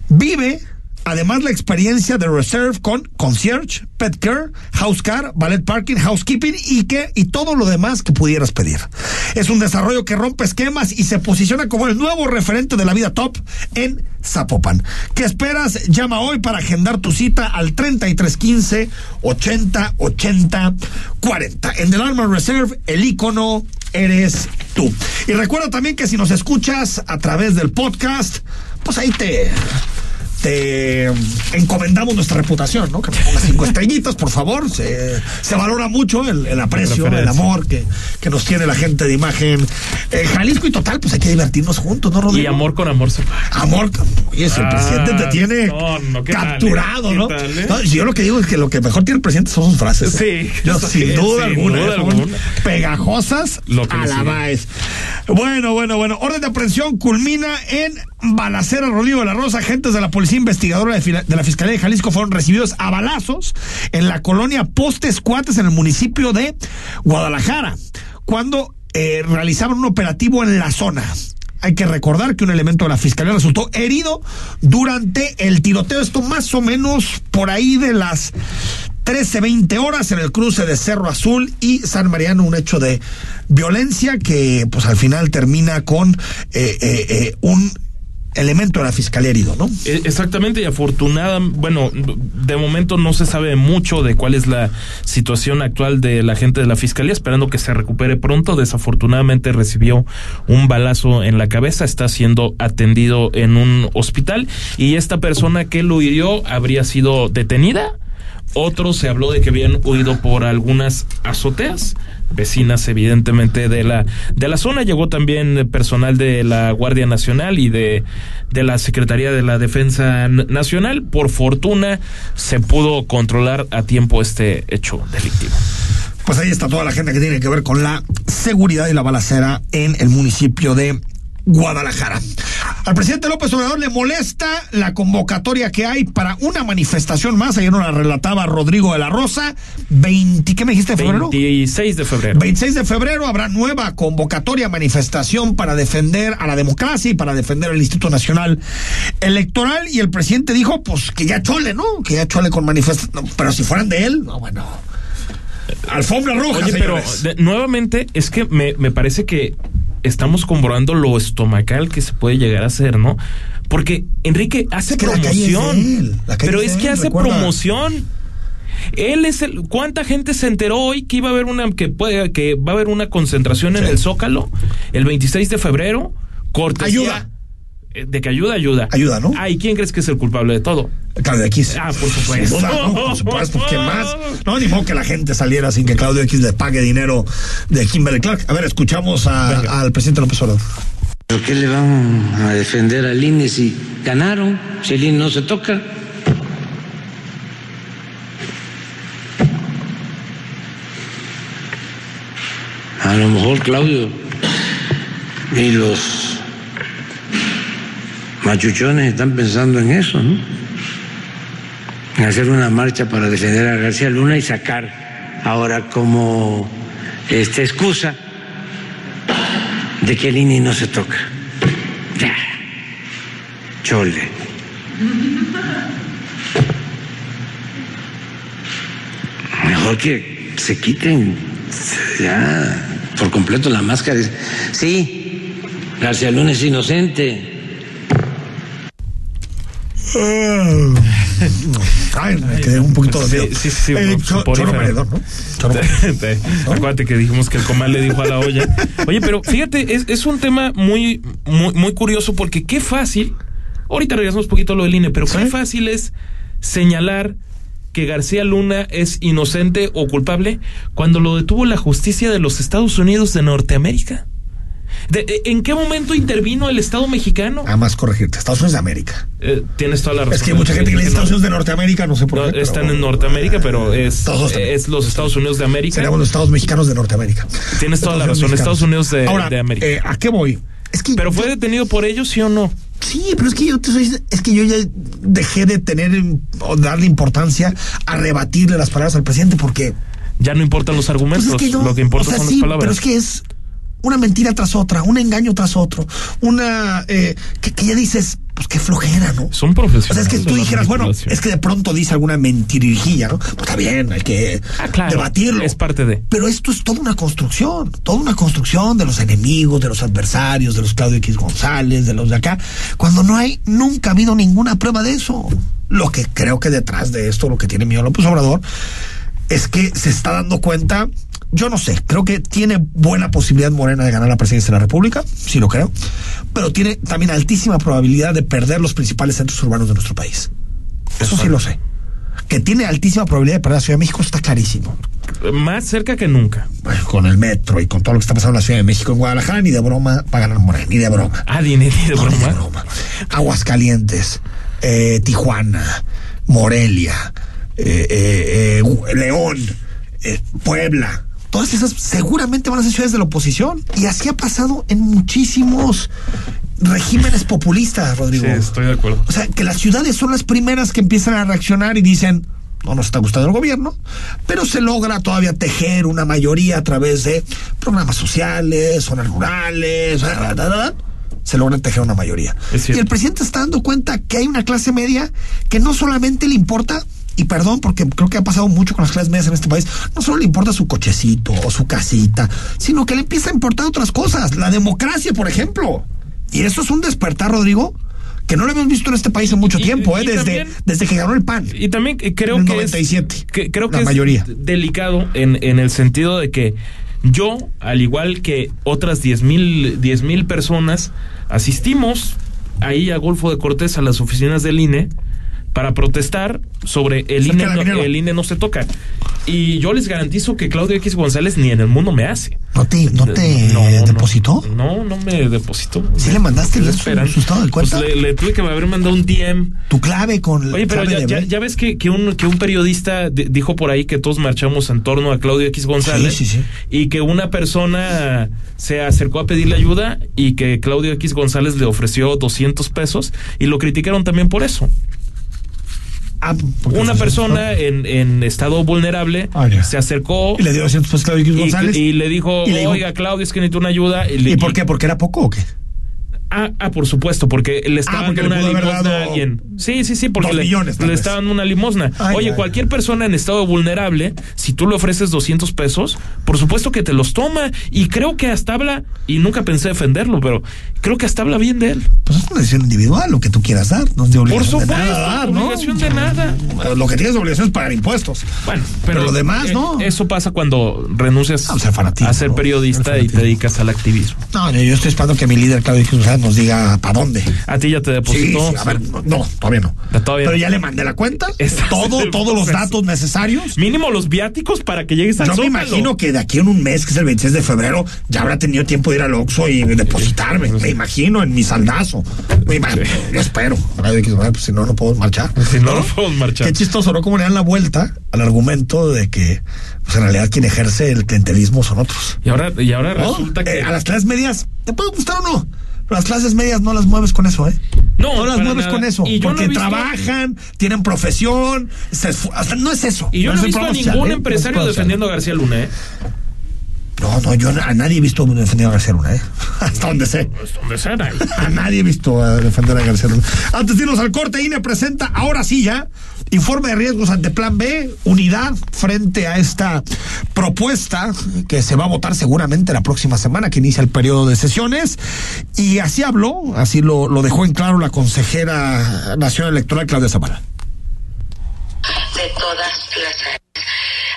Speaker 2: Vive Además, la experiencia de Reserve con concierge, pet care, house car, ballet parking, housekeeping y que y todo lo demás que pudieras pedir. Es un desarrollo que rompe esquemas y se posiciona como el nuevo referente de la vida top en Zapopan. ¿Qué esperas? Llama hoy para agendar tu cita al 3315 80 80 40. En The Armor Reserve, el icono eres tú. Y recuerda también que si nos escuchas a través del podcast, pues ahí te te encomendamos nuestra reputación, ¿no? Que nos pongas cinco *laughs* estrellitas, por favor. Se, se valora mucho el, el aprecio, el amor que, que, nos tiene la gente de imagen. Eh, Jalisco y total, pues hay que divertirnos juntos, ¿no, Rodrigo?
Speaker 3: Y amor con amor se paga.
Speaker 2: Amor, oye, si el presidente te tiene
Speaker 3: no, no, ¿qué
Speaker 2: capturado,
Speaker 3: tal, eh?
Speaker 2: ¿no?
Speaker 3: ¿Qué tal, eh?
Speaker 2: no Yo lo que digo es que lo que mejor tiene el presidente son sus frases.
Speaker 3: Sí,
Speaker 2: Yo,
Speaker 3: sí,
Speaker 2: sin duda
Speaker 3: sin
Speaker 2: alguna.
Speaker 3: duda alguna.
Speaker 2: Pegajosas
Speaker 3: Lo que
Speaker 2: a la. Bueno, bueno, bueno. Orden de aprehensión culmina en Balacera Rodrigo de la Rosa. Agentes de la Policía Investigadora de, Fila- de la Fiscalía de Jalisco fueron recibidos a balazos en la colonia Postes Cuates en el municipio de Guadalajara, cuando eh, realizaban un operativo en la zona. Hay que recordar que un elemento de la fiscalía resultó herido durante el tiroteo. Esto más o menos por ahí de las 13-20 horas en el cruce de Cerro Azul y San Mariano, un hecho de violencia que pues al final termina con eh, eh, eh, un elemento de la fiscalía herido, ¿no?
Speaker 3: Eh, Exactamente, y afortunada, bueno, de momento no se sabe mucho de cuál es la situación actual de la gente de la fiscalía, esperando que se recupere pronto. Desafortunadamente recibió un balazo en la cabeza, está siendo atendido en un hospital y esta persona que lo hirió habría sido detenida Otros se habló de que habían huido por algunas azoteas vecinas evidentemente de la de la zona. Llegó también personal de la Guardia Nacional y de de la Secretaría de la Defensa Nacional. Por fortuna se pudo controlar a tiempo este hecho delictivo.
Speaker 2: Pues ahí está toda la gente que tiene que ver con la seguridad y la balacera en el municipio de Guadalajara. Al presidente López Obrador le molesta la convocatoria que hay para una manifestación más. Ayer nos la relataba Rodrigo de la Rosa. 20, ¿Qué me dijiste de febrero?
Speaker 3: 26 de febrero.
Speaker 2: 26 de febrero habrá nueva convocatoria, manifestación para defender a la democracia y para defender el Instituto Nacional Electoral. Y el presidente dijo, pues que ya chole, ¿no? Que ya chole con manifestación. Pero si fueran de él, no, bueno. Alfombra roja.
Speaker 3: Oye, pero nuevamente es que me, me parece que estamos comprobando lo estomacal que se puede llegar a hacer, ¿no? Porque Enrique hace promoción, pero es que hace promoción. Él es el ¿cuánta gente se enteró hoy que iba a haber una que puede que va a haber una concentración en el Zócalo el 26 de febrero? Cortesía
Speaker 2: Ayuda
Speaker 3: de que ayuda, ayuda.
Speaker 2: Ayuda, ¿no?
Speaker 3: Ah, ¿y quién crees que es el culpable de todo?
Speaker 2: Claudio X.
Speaker 3: Ah, por supuesto.
Speaker 2: ¿no? Por supuesto, ¿qué más? No, ni modo que la gente saliera sin que Claudio X le pague dinero de Kimberly Clark. A ver, escuchamos a, al presidente López Obrador.
Speaker 11: ¿Pero qué le van a defender al INE si ganaron? Si el INE no se toca. A lo mejor Claudio y los machuchones están pensando en eso, ¿no? En hacer una marcha para defender a García Luna y sacar ahora como esta excusa de que el INE no se toca. Ya, chole. Mejor que se quiten ya por completo la máscara. Sí, García Luna es inocente
Speaker 2: Ay, me quedé un poquito de
Speaker 3: Sí, sí, sí. Eh, choro meredor, *laughs* ¿no? Acuérdate que dijimos que el comal le dijo a la olla. Oye, pero fíjate, es, es un tema muy, muy, muy curioso porque qué fácil, ahorita regresamos un poquito a lo del INE, pero qué fácil es señalar que García Luna es inocente o culpable cuando lo detuvo la justicia de los Estados Unidos de Norteamérica. De, ¿En qué momento intervino el Estado mexicano?
Speaker 2: A más corregirte, Estados Unidos de América.
Speaker 3: Eh, tienes toda la razón.
Speaker 2: Es que hay mucha gente que dice Estados Unidos de Norteamérica, no sé por
Speaker 3: no,
Speaker 2: qué.
Speaker 3: Están en Norteamérica, pero es, es los Estados Unidos de América.
Speaker 2: Seríamos los Estados mexicanos de Norteamérica.
Speaker 3: Tienes toda la razón, Estados Unidos de,
Speaker 2: Ahora,
Speaker 3: de América.
Speaker 2: Eh, ¿A qué voy?
Speaker 3: Es que pero fue detenido por ellos, ¿sí o no?
Speaker 2: Sí, pero es que yo te soy, es que yo ya dejé de tener o darle importancia a rebatirle las palabras al presidente porque
Speaker 3: ya no importan los argumentos,
Speaker 2: pues es que yo,
Speaker 3: lo que importa
Speaker 2: o sea,
Speaker 3: son
Speaker 2: sí,
Speaker 3: las palabras.
Speaker 2: Pero es que es una mentira tras otra, un engaño tras otro, una eh, que, que, ya dices, pues qué flojera, ¿no?
Speaker 3: Son profesionales.
Speaker 2: O sea, es que tú dijeras, bueno, es que de pronto dice alguna mentirijilla, ¿no? Pues está bien, hay que
Speaker 3: ah, claro,
Speaker 2: debatirlo.
Speaker 3: Es parte de.
Speaker 2: Pero esto es toda una construcción, toda una construcción de los enemigos, de los adversarios, de los Claudio X González, de los de acá, cuando no hay, nunca ha habido ninguna prueba de eso. Lo que creo que detrás de esto, lo que tiene miedo López Obrador, es que se está dando cuenta yo no sé, creo que tiene buena posibilidad Morena de ganar la presidencia de la República, sí lo creo, pero tiene también altísima probabilidad de perder los principales centros urbanos de nuestro país. Eso sí lo sé. Que tiene altísima probabilidad de perder la Ciudad de México está clarísimo.
Speaker 3: Más cerca que nunca.
Speaker 2: Bueno, con el metro y con todo lo que está pasando en la Ciudad de México, en Guadalajara, ni de broma va a ganar Morena, ni de broma.
Speaker 3: Ah, ni, ni de,
Speaker 2: no,
Speaker 3: broma.
Speaker 2: Ni de broma. Aguascalientes, eh, Tijuana, Morelia, eh, eh, León, Puebla, todas esas seguramente van a ser ciudades de la oposición. Y así ha pasado en muchísimos regímenes populistas, Rodrigo.
Speaker 3: Sí, estoy de acuerdo.
Speaker 2: O sea, que las ciudades son las primeras que empiezan a reaccionar y dicen, no nos está gustando el gobierno, pero se logra todavía tejer una mayoría a través de programas sociales, zonas rurales, bla, bla, bla, se logra tejer una mayoría. Y el presidente está dando cuenta que hay una clase media que no solamente le importa y perdón, porque creo que ha pasado mucho con las clases medias en este país, no solo le importa su cochecito o su casita, sino que le empieza a importar otras cosas, la democracia, por ejemplo. Y eso es un despertar, Rodrigo, que no lo hemos visto en este país en mucho
Speaker 3: y,
Speaker 2: tiempo,
Speaker 3: y
Speaker 2: ¿eh? desde,
Speaker 3: también,
Speaker 2: desde que ganó el PAN.
Speaker 3: Y también creo
Speaker 2: el
Speaker 3: que
Speaker 2: 97,
Speaker 3: es, que, creo
Speaker 2: la
Speaker 3: que
Speaker 2: mayoría.
Speaker 3: es delicado en, en el sentido de que yo, al igual que otras 10 mil diez mil personas, asistimos ahí a Golfo de Cortés a las oficinas del INE para protestar sobre el INE, no, el INE no se toca. Y yo les garantizo que Claudio X González ni en el mundo me hace.
Speaker 2: ¿No te, no te
Speaker 3: No,
Speaker 2: depositó?
Speaker 3: No, no me depositó.
Speaker 2: ¿Sí le mandaste
Speaker 3: Estoy
Speaker 2: su- estado de cuenta?
Speaker 3: Pues le, le tuve que haber mandado un DM.
Speaker 2: Tu clave con
Speaker 3: Oye, pero ya, ya, ya ves que, que, un, que un periodista di- dijo por ahí que todos marchamos en torno a Claudio X González
Speaker 2: Sí, sí, sí.
Speaker 3: y que una persona se acercó a pedirle ayuda y que Claudio X González le ofreció 200 pesos y lo criticaron también por eso.
Speaker 2: Ah,
Speaker 3: Una persona en, en estado vulnerable
Speaker 2: Ah,
Speaker 3: se acercó
Speaker 2: Y le dio 200 pesos a Claudio X
Speaker 3: y,
Speaker 2: González.
Speaker 3: y le dijo,
Speaker 2: y le dijo-
Speaker 3: oiga, Claudio, es que necesito una ayuda. Y, le-
Speaker 2: ¿Y por qué? ¿Porque era poco o qué?
Speaker 3: Ah, ah, por supuesto, porque le estaban
Speaker 2: Ah, le
Speaker 3: una limosna a alguien. Sí, sí, sí, porque le,
Speaker 2: millones,
Speaker 3: estaban una limosna.
Speaker 2: Ay,
Speaker 3: Oye,
Speaker 2: ay,
Speaker 3: cualquier persona en estado vulnerable, si tú le ofreces 200 pesos, por supuesto que te los toma. Y creo que hasta habla, y nunca pensé defenderlo, pero creo que hasta habla bien de él.
Speaker 2: Pues es una decisión individual, lo que tú quieras dar. No es de
Speaker 3: Por
Speaker 2: obligación
Speaker 3: supuesto,
Speaker 2: de nada dar, ¿no?
Speaker 3: obligación de nada.
Speaker 2: Lo que tienes de obligación es pagar impuestos.
Speaker 3: Bueno,
Speaker 2: Pero
Speaker 3: pero,
Speaker 2: lo demás,
Speaker 3: eh,
Speaker 2: ¿no?
Speaker 3: Eso pasa cuando renuncias
Speaker 2: o sea, fanatismo,
Speaker 3: a ser periodista y te dedicas al activismo.
Speaker 2: No, yo, yo estoy esperando que mi líder, Claudio X Nos diga para dónde.
Speaker 3: A ti ya te depositó.
Speaker 2: sí, a ver, no, todavía no.
Speaker 3: Todavía
Speaker 2: Pero
Speaker 3: no.
Speaker 2: ya le mandé la cuenta,
Speaker 3: Estás
Speaker 2: todo, todos los
Speaker 3: proceso.
Speaker 2: datos necesarios.
Speaker 3: Mínimo los viáticos para que llegues al
Speaker 2: Yo me
Speaker 3: Zócalo.
Speaker 2: imagino que de aquí en un mes, que es el 26 de febrero, ya habrá tenido tiempo de ir al Oxxo y depositarme. Me imagino en mi saldazo. Me imagino, yo espero. Pues, si no, no podemos marchar.
Speaker 3: Si no, no podemos marchar.
Speaker 2: Qué chistoso, ¿no? Cómo le dan la vuelta al argumento de que, pues en realidad, quien ejerce el clientelismo son otros.
Speaker 3: Y ahora, y ahora
Speaker 2: ¿no?
Speaker 3: resulta que.
Speaker 2: Eh, a las clases medias, ¿te puede gustar o no? Las clases medias no las mueves con eso, ¿eh?
Speaker 3: No,
Speaker 2: No las mueves
Speaker 3: nada.
Speaker 2: con eso.
Speaker 3: Y yo no
Speaker 2: porque
Speaker 3: visto-
Speaker 2: trabajan, tienen profesión, se no es eso.
Speaker 3: Y yo no
Speaker 2: es
Speaker 3: he visto a ningún
Speaker 2: ¿eh?
Speaker 3: empresario defendiendo a García Luna, ¿eh?
Speaker 2: No, no, yo a nadie he visto defender a García Luna, ¿eh? *laughs* Hasta donde sé.
Speaker 3: Pues donde sea, ahí.
Speaker 2: A nadie he visto a defender a García Luna. Antes de irnos al corte, INE presenta, ahora sí ya, informe de riesgos ante Plan B, unidad frente a esta propuesta que se va a votar seguramente la próxima semana, que inicia el periodo de sesiones. Y así habló, así lo, lo dejó en claro la consejera nacional electoral, Claudia Zavala.
Speaker 12: de todas las áreas.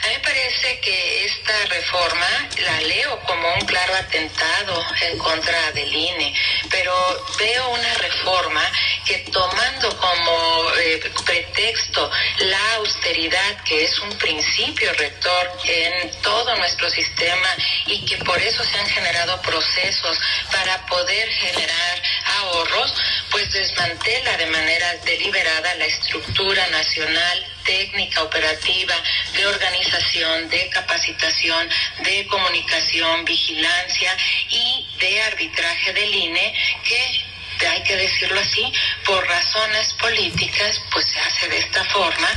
Speaker 12: A mí me parece que esta reforma la leo como un claro atentado en contra del INE, pero veo una reforma que tomando como eh, pretexto la austeridad, que es un principio rector en todo nuestro sistema y que por eso se han generado procesos para poder generar ahorros, pues desmantela de manera deliberada la estructura nacional técnica, operativa, de organización, de capacitación, de comunicación, vigilancia y de arbitraje del INE que hay que decirlo así, por razones políticas, pues se hace de esta forma.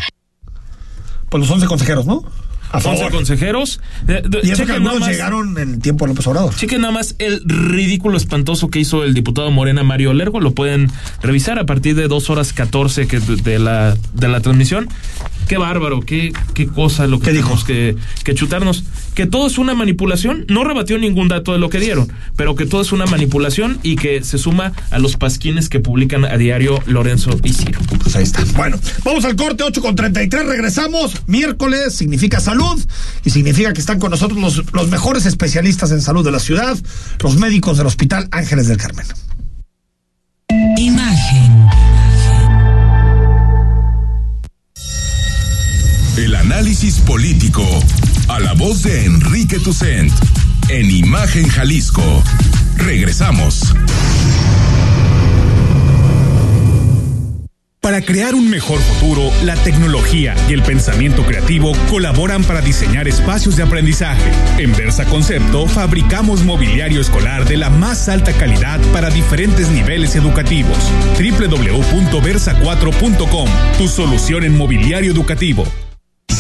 Speaker 2: Pues los 11 consejeros, ¿no? A
Speaker 3: 11
Speaker 2: favor.
Speaker 3: consejeros. De- de-
Speaker 2: Y eso que algunos
Speaker 3: más-
Speaker 2: llegaron en tiempo de López Obrador.
Speaker 3: Chequen nada más el ridículo espantoso que hizo el diputado Morena Mario Lergo. Lo pueden revisar a partir de 2 horas 14 que de, la, de la transmisión. Qué bárbaro, qué, qué cosa lo que tenemos que, que chutarnos. Que todo es una manipulación. No rebatió ningún dato de lo que dieron, pero que todo es una manipulación y que se suma a los pasquines que publican a diario Lorenzo y Ciro.
Speaker 2: Pues ahí está. Bueno, vamos al corte 8 con 33. Regresamos. Miércoles significa salud y significa que están con nosotros los, los mejores especialistas en salud de la ciudad, los médicos del Hospital Ángeles del Carmen.
Speaker 13: Imagen.
Speaker 1: El análisis político. A la voz de Enrique Tucent. En Imagen Jalisco. Regresamos.
Speaker 14: Para crear un mejor futuro, la tecnología y el pensamiento creativo colaboran para diseñar espacios de aprendizaje. En Versa Concepto fabricamos mobiliario escolar de la más alta calidad para diferentes niveles educativos. www.versa4.com, tu solución en mobiliario educativo.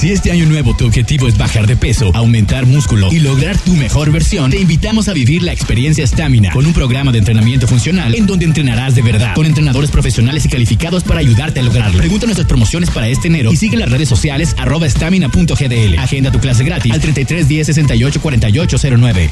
Speaker 10: Si este año nuevo tu objetivo es bajar de peso, aumentar músculo y lograr tu mejor versión, te invitamos a vivir la experiencia Stamina con un programa de entrenamiento funcional en donde entrenarás de verdad con entrenadores profesionales y calificados para ayudarte a lograrlo. Pregunta nuestras promociones para este enero y sigue las redes sociales arroba stamina.gdl. Agenda tu clase gratis al 33 10 68 48 09.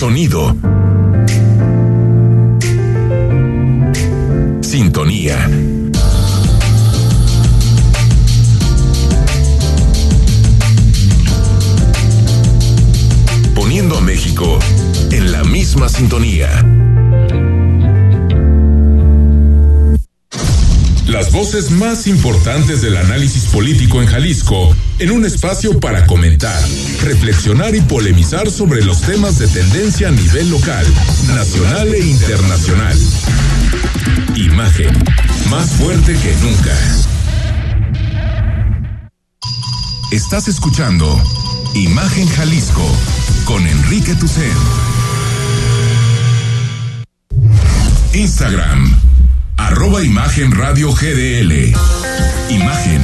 Speaker 1: Sonido. Sintonía. Poniendo a México en la misma sintonía. Las voces más importantes del análisis político en Jalisco, en un espacio para comentar, reflexionar y polemizar sobre los temas de tendencia a nivel local, nacional e internacional. Imagen, más fuerte que nunca. Estás escuchando Imagen Jalisco con Enrique Tucen. Instagram, arroba Imagen Radio GDL. Imagen,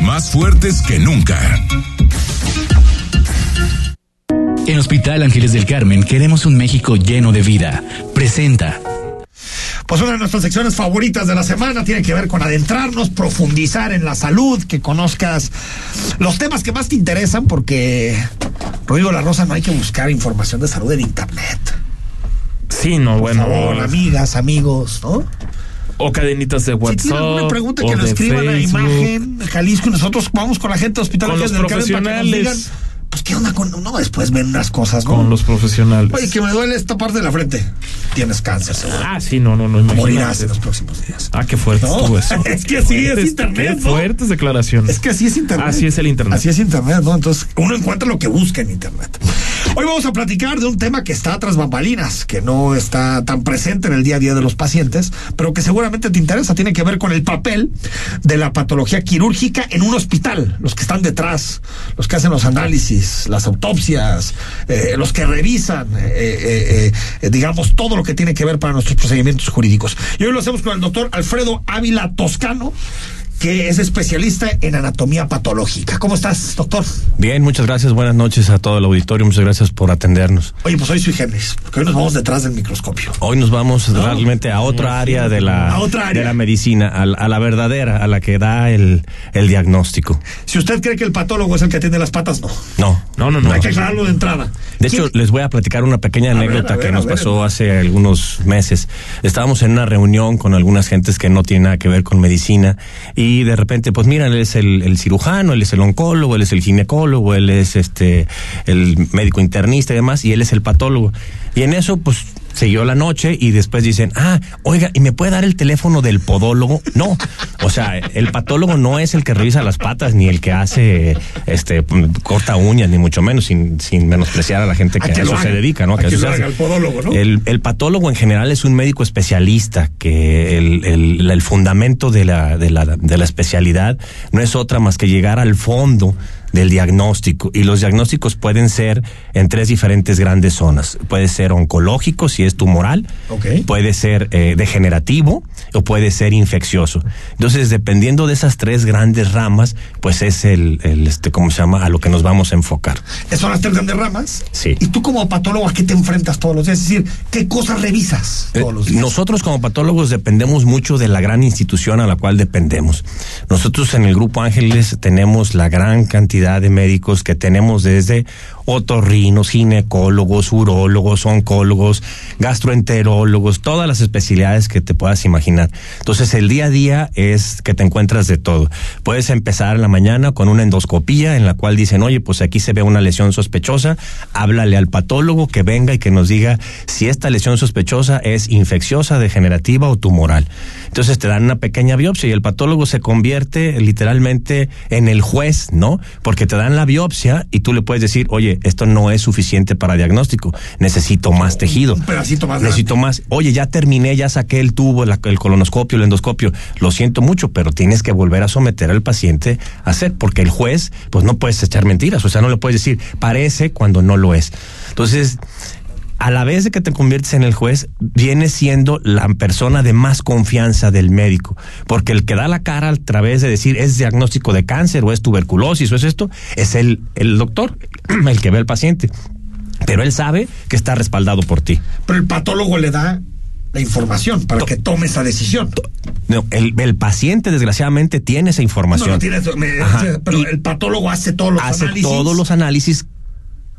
Speaker 1: más fuertes que nunca.
Speaker 10: En Hospital Ángeles del Carmen queremos un México lleno de vida. Presenta.
Speaker 2: Pues una de nuestras secciones favoritas de la semana tiene que ver con adentrarnos, profundizar en la salud, que conozcas los temas que más te interesan, porque, Rodrigo La Rosa, no hay que buscar información de salud en Internet.
Speaker 3: Sí, no,
Speaker 2: Por
Speaker 3: bueno.
Speaker 2: favor, amigas, amigos, ¿no?
Speaker 3: O cadenitas de
Speaker 2: Si
Speaker 3: WhatsApp.
Speaker 2: tienen alguna pregunta que lo
Speaker 3: de
Speaker 2: escriban a
Speaker 3: Facebook.
Speaker 2: Imagen Jalisco y nosotros vamos con la gente de Hospital
Speaker 3: Con los
Speaker 2: Ángeles del Carmen para que nos digan,
Speaker 3: profesionales.
Speaker 2: pues qué onda con no después ven unas cosas, ¿no?
Speaker 3: Con los profesionales.
Speaker 2: Oye, que me duele esta parte de la frente. Tienes cáncer, seguro.
Speaker 3: Ah, sí, no, no, no, imagínate.
Speaker 2: Morirás en los próximos días.
Speaker 3: Ah, qué fuerte
Speaker 2: No,
Speaker 3: eso. *laughs*
Speaker 2: es que así es internet,
Speaker 3: Qué
Speaker 2: ¿no?
Speaker 3: fuertes declaraciones.
Speaker 2: Es que así es internet.
Speaker 3: Así es el internet.
Speaker 2: Así es internet, ¿no? Entonces, uno encuentra lo que busca en internet. Hoy vamos a platicar de un tema que está tras bambalinas, que no está tan presente en el día a día de los pacientes, pero que seguramente te interesa. Tiene que ver con el papel de la patología quirúrgica en un hospital. Los que están detrás, los que hacen los análisis, las autopsias, eh, los que revisan, eh, eh, digamos, todo lo que tiene que ver para nuestros procedimientos jurídicos. Y hoy lo hacemos con el doctor Alfredo Ávila Toscano que es especialista en anatomía patológica. ¿Cómo estás, doctor?
Speaker 15: Bien, muchas gracias. Buenas noches a todo el auditorio. Muchas gracias por atendernos.
Speaker 2: Oye, pues hoy soy Génesis, porque hoy nos vamos detrás del microscopio.
Speaker 15: Hoy nos vamos realmente a otra área de la,
Speaker 2: A otra área.
Speaker 15: de la medicina, a, la- a la verdadera, a la que da el, el diagnóstico.
Speaker 2: Si usted cree que el patólogo es el que tiene las patas, no.
Speaker 15: No.
Speaker 3: No, no, no.
Speaker 2: Hay que aclararlo de entrada.
Speaker 15: De hecho, les voy a platicar una pequeña anécdota
Speaker 2: ver,
Speaker 15: que nos
Speaker 2: ver.
Speaker 15: pasó hace algunos meses. Estábamos en una reunión con algunas gentes que no tienen nada que ver con medicina y de repente, pues mira, él es el, el cirujano, él es el oncólogo, él es el ginecólogo, él es este el médico internista y demás, y él es el patólogo. Y en eso, pues siguió la noche y después dicen, ah, oiga, ¿y me puede dar el teléfono del podólogo? No, o sea, el patólogo no es el que revisa las patas ni el que hace, este, corta uñas, ni mucho menos, sin, sin menospreciar a la gente que
Speaker 2: A que
Speaker 15: eso se dedica, ¿no?
Speaker 2: A
Speaker 15: Que
Speaker 2: que
Speaker 15: eso
Speaker 2: lo
Speaker 15: se
Speaker 2: haga
Speaker 15: hace.
Speaker 2: el podólogo, ¿no?
Speaker 15: El, el patólogo en general es un médico especialista, que el, el- el fundamento de la, de, la, de la especialidad no es otra más que llegar al fondo del diagnóstico y los diagnósticos pueden ser en tres diferentes grandes zonas. Puede ser oncológico si es tumoral, puede ser eh, degenerativo o puede ser infeccioso. Entonces, dependiendo de esas tres grandes ramas, pues es el, el este, ¿cómo se llama? A lo que nos vamos a enfocar.
Speaker 2: Esas son las tres grandes ramas.
Speaker 15: Sí.
Speaker 2: Y tú como patólogo, ¿a qué te enfrentas todos los días? Es decir, ¿qué cosas revisas todos los
Speaker 15: Eh,
Speaker 2: días?
Speaker 15: Nosotros como patólogos dependemos mucho de la gran institución a la cual dependemos. Nosotros en el Grupo Ángeles tenemos la gran cantidad de médicos que tenemos desde otorrinos, ginecólogos, urólogos, oncólogos, gastroenterólogos, todas las especialidades que te puedas imaginar. Entonces el día a día es que te encuentras de todo. Puedes empezar la mañana con una endoscopía en la cual dicen, oye, pues aquí se ve una lesión sospechosa, háblale al patólogo que venga y que nos diga si esta lesión sospechosa es infecciosa, degenerativa o tumoral. Entonces te dan una pequeña biopsia y el patólogo se convierte literalmente en el juez, ¿no? Porque te dan la biopsia y tú le puedes decir, oye, esto no es suficiente para diagnóstico, necesito más tejido.
Speaker 2: Un pedacito más
Speaker 15: Necesito más. Oye, ya terminé, ya saqué el tubo, la- el colonoscopio, el endoscopio. Lo siento mucho, pero tienes que volver a someter al paciente a hacer, porque el juez, pues no puedes echar mentiras. O sea, no le puedes decir, parece cuando no lo es. Entonces, a la vez de que te conviertes en el juez, viene siendo la persona de más confianza del médico, porque el que da la cara a través de decir es diagnóstico de cáncer o es tuberculosis o es esto, es el, el doctor, *clears throat* el que ve al paciente. Pero él sabe que está respaldado por ti.
Speaker 2: Pero el patólogo le da la información para que tome esa decisión.
Speaker 15: No, el, el paciente desgraciadamente tiene esa información.
Speaker 2: No, no tiene, me-
Speaker 15: Ajá.
Speaker 2: pero el patólogo hace todos los
Speaker 15: hace
Speaker 2: análisis.
Speaker 15: todos los análisis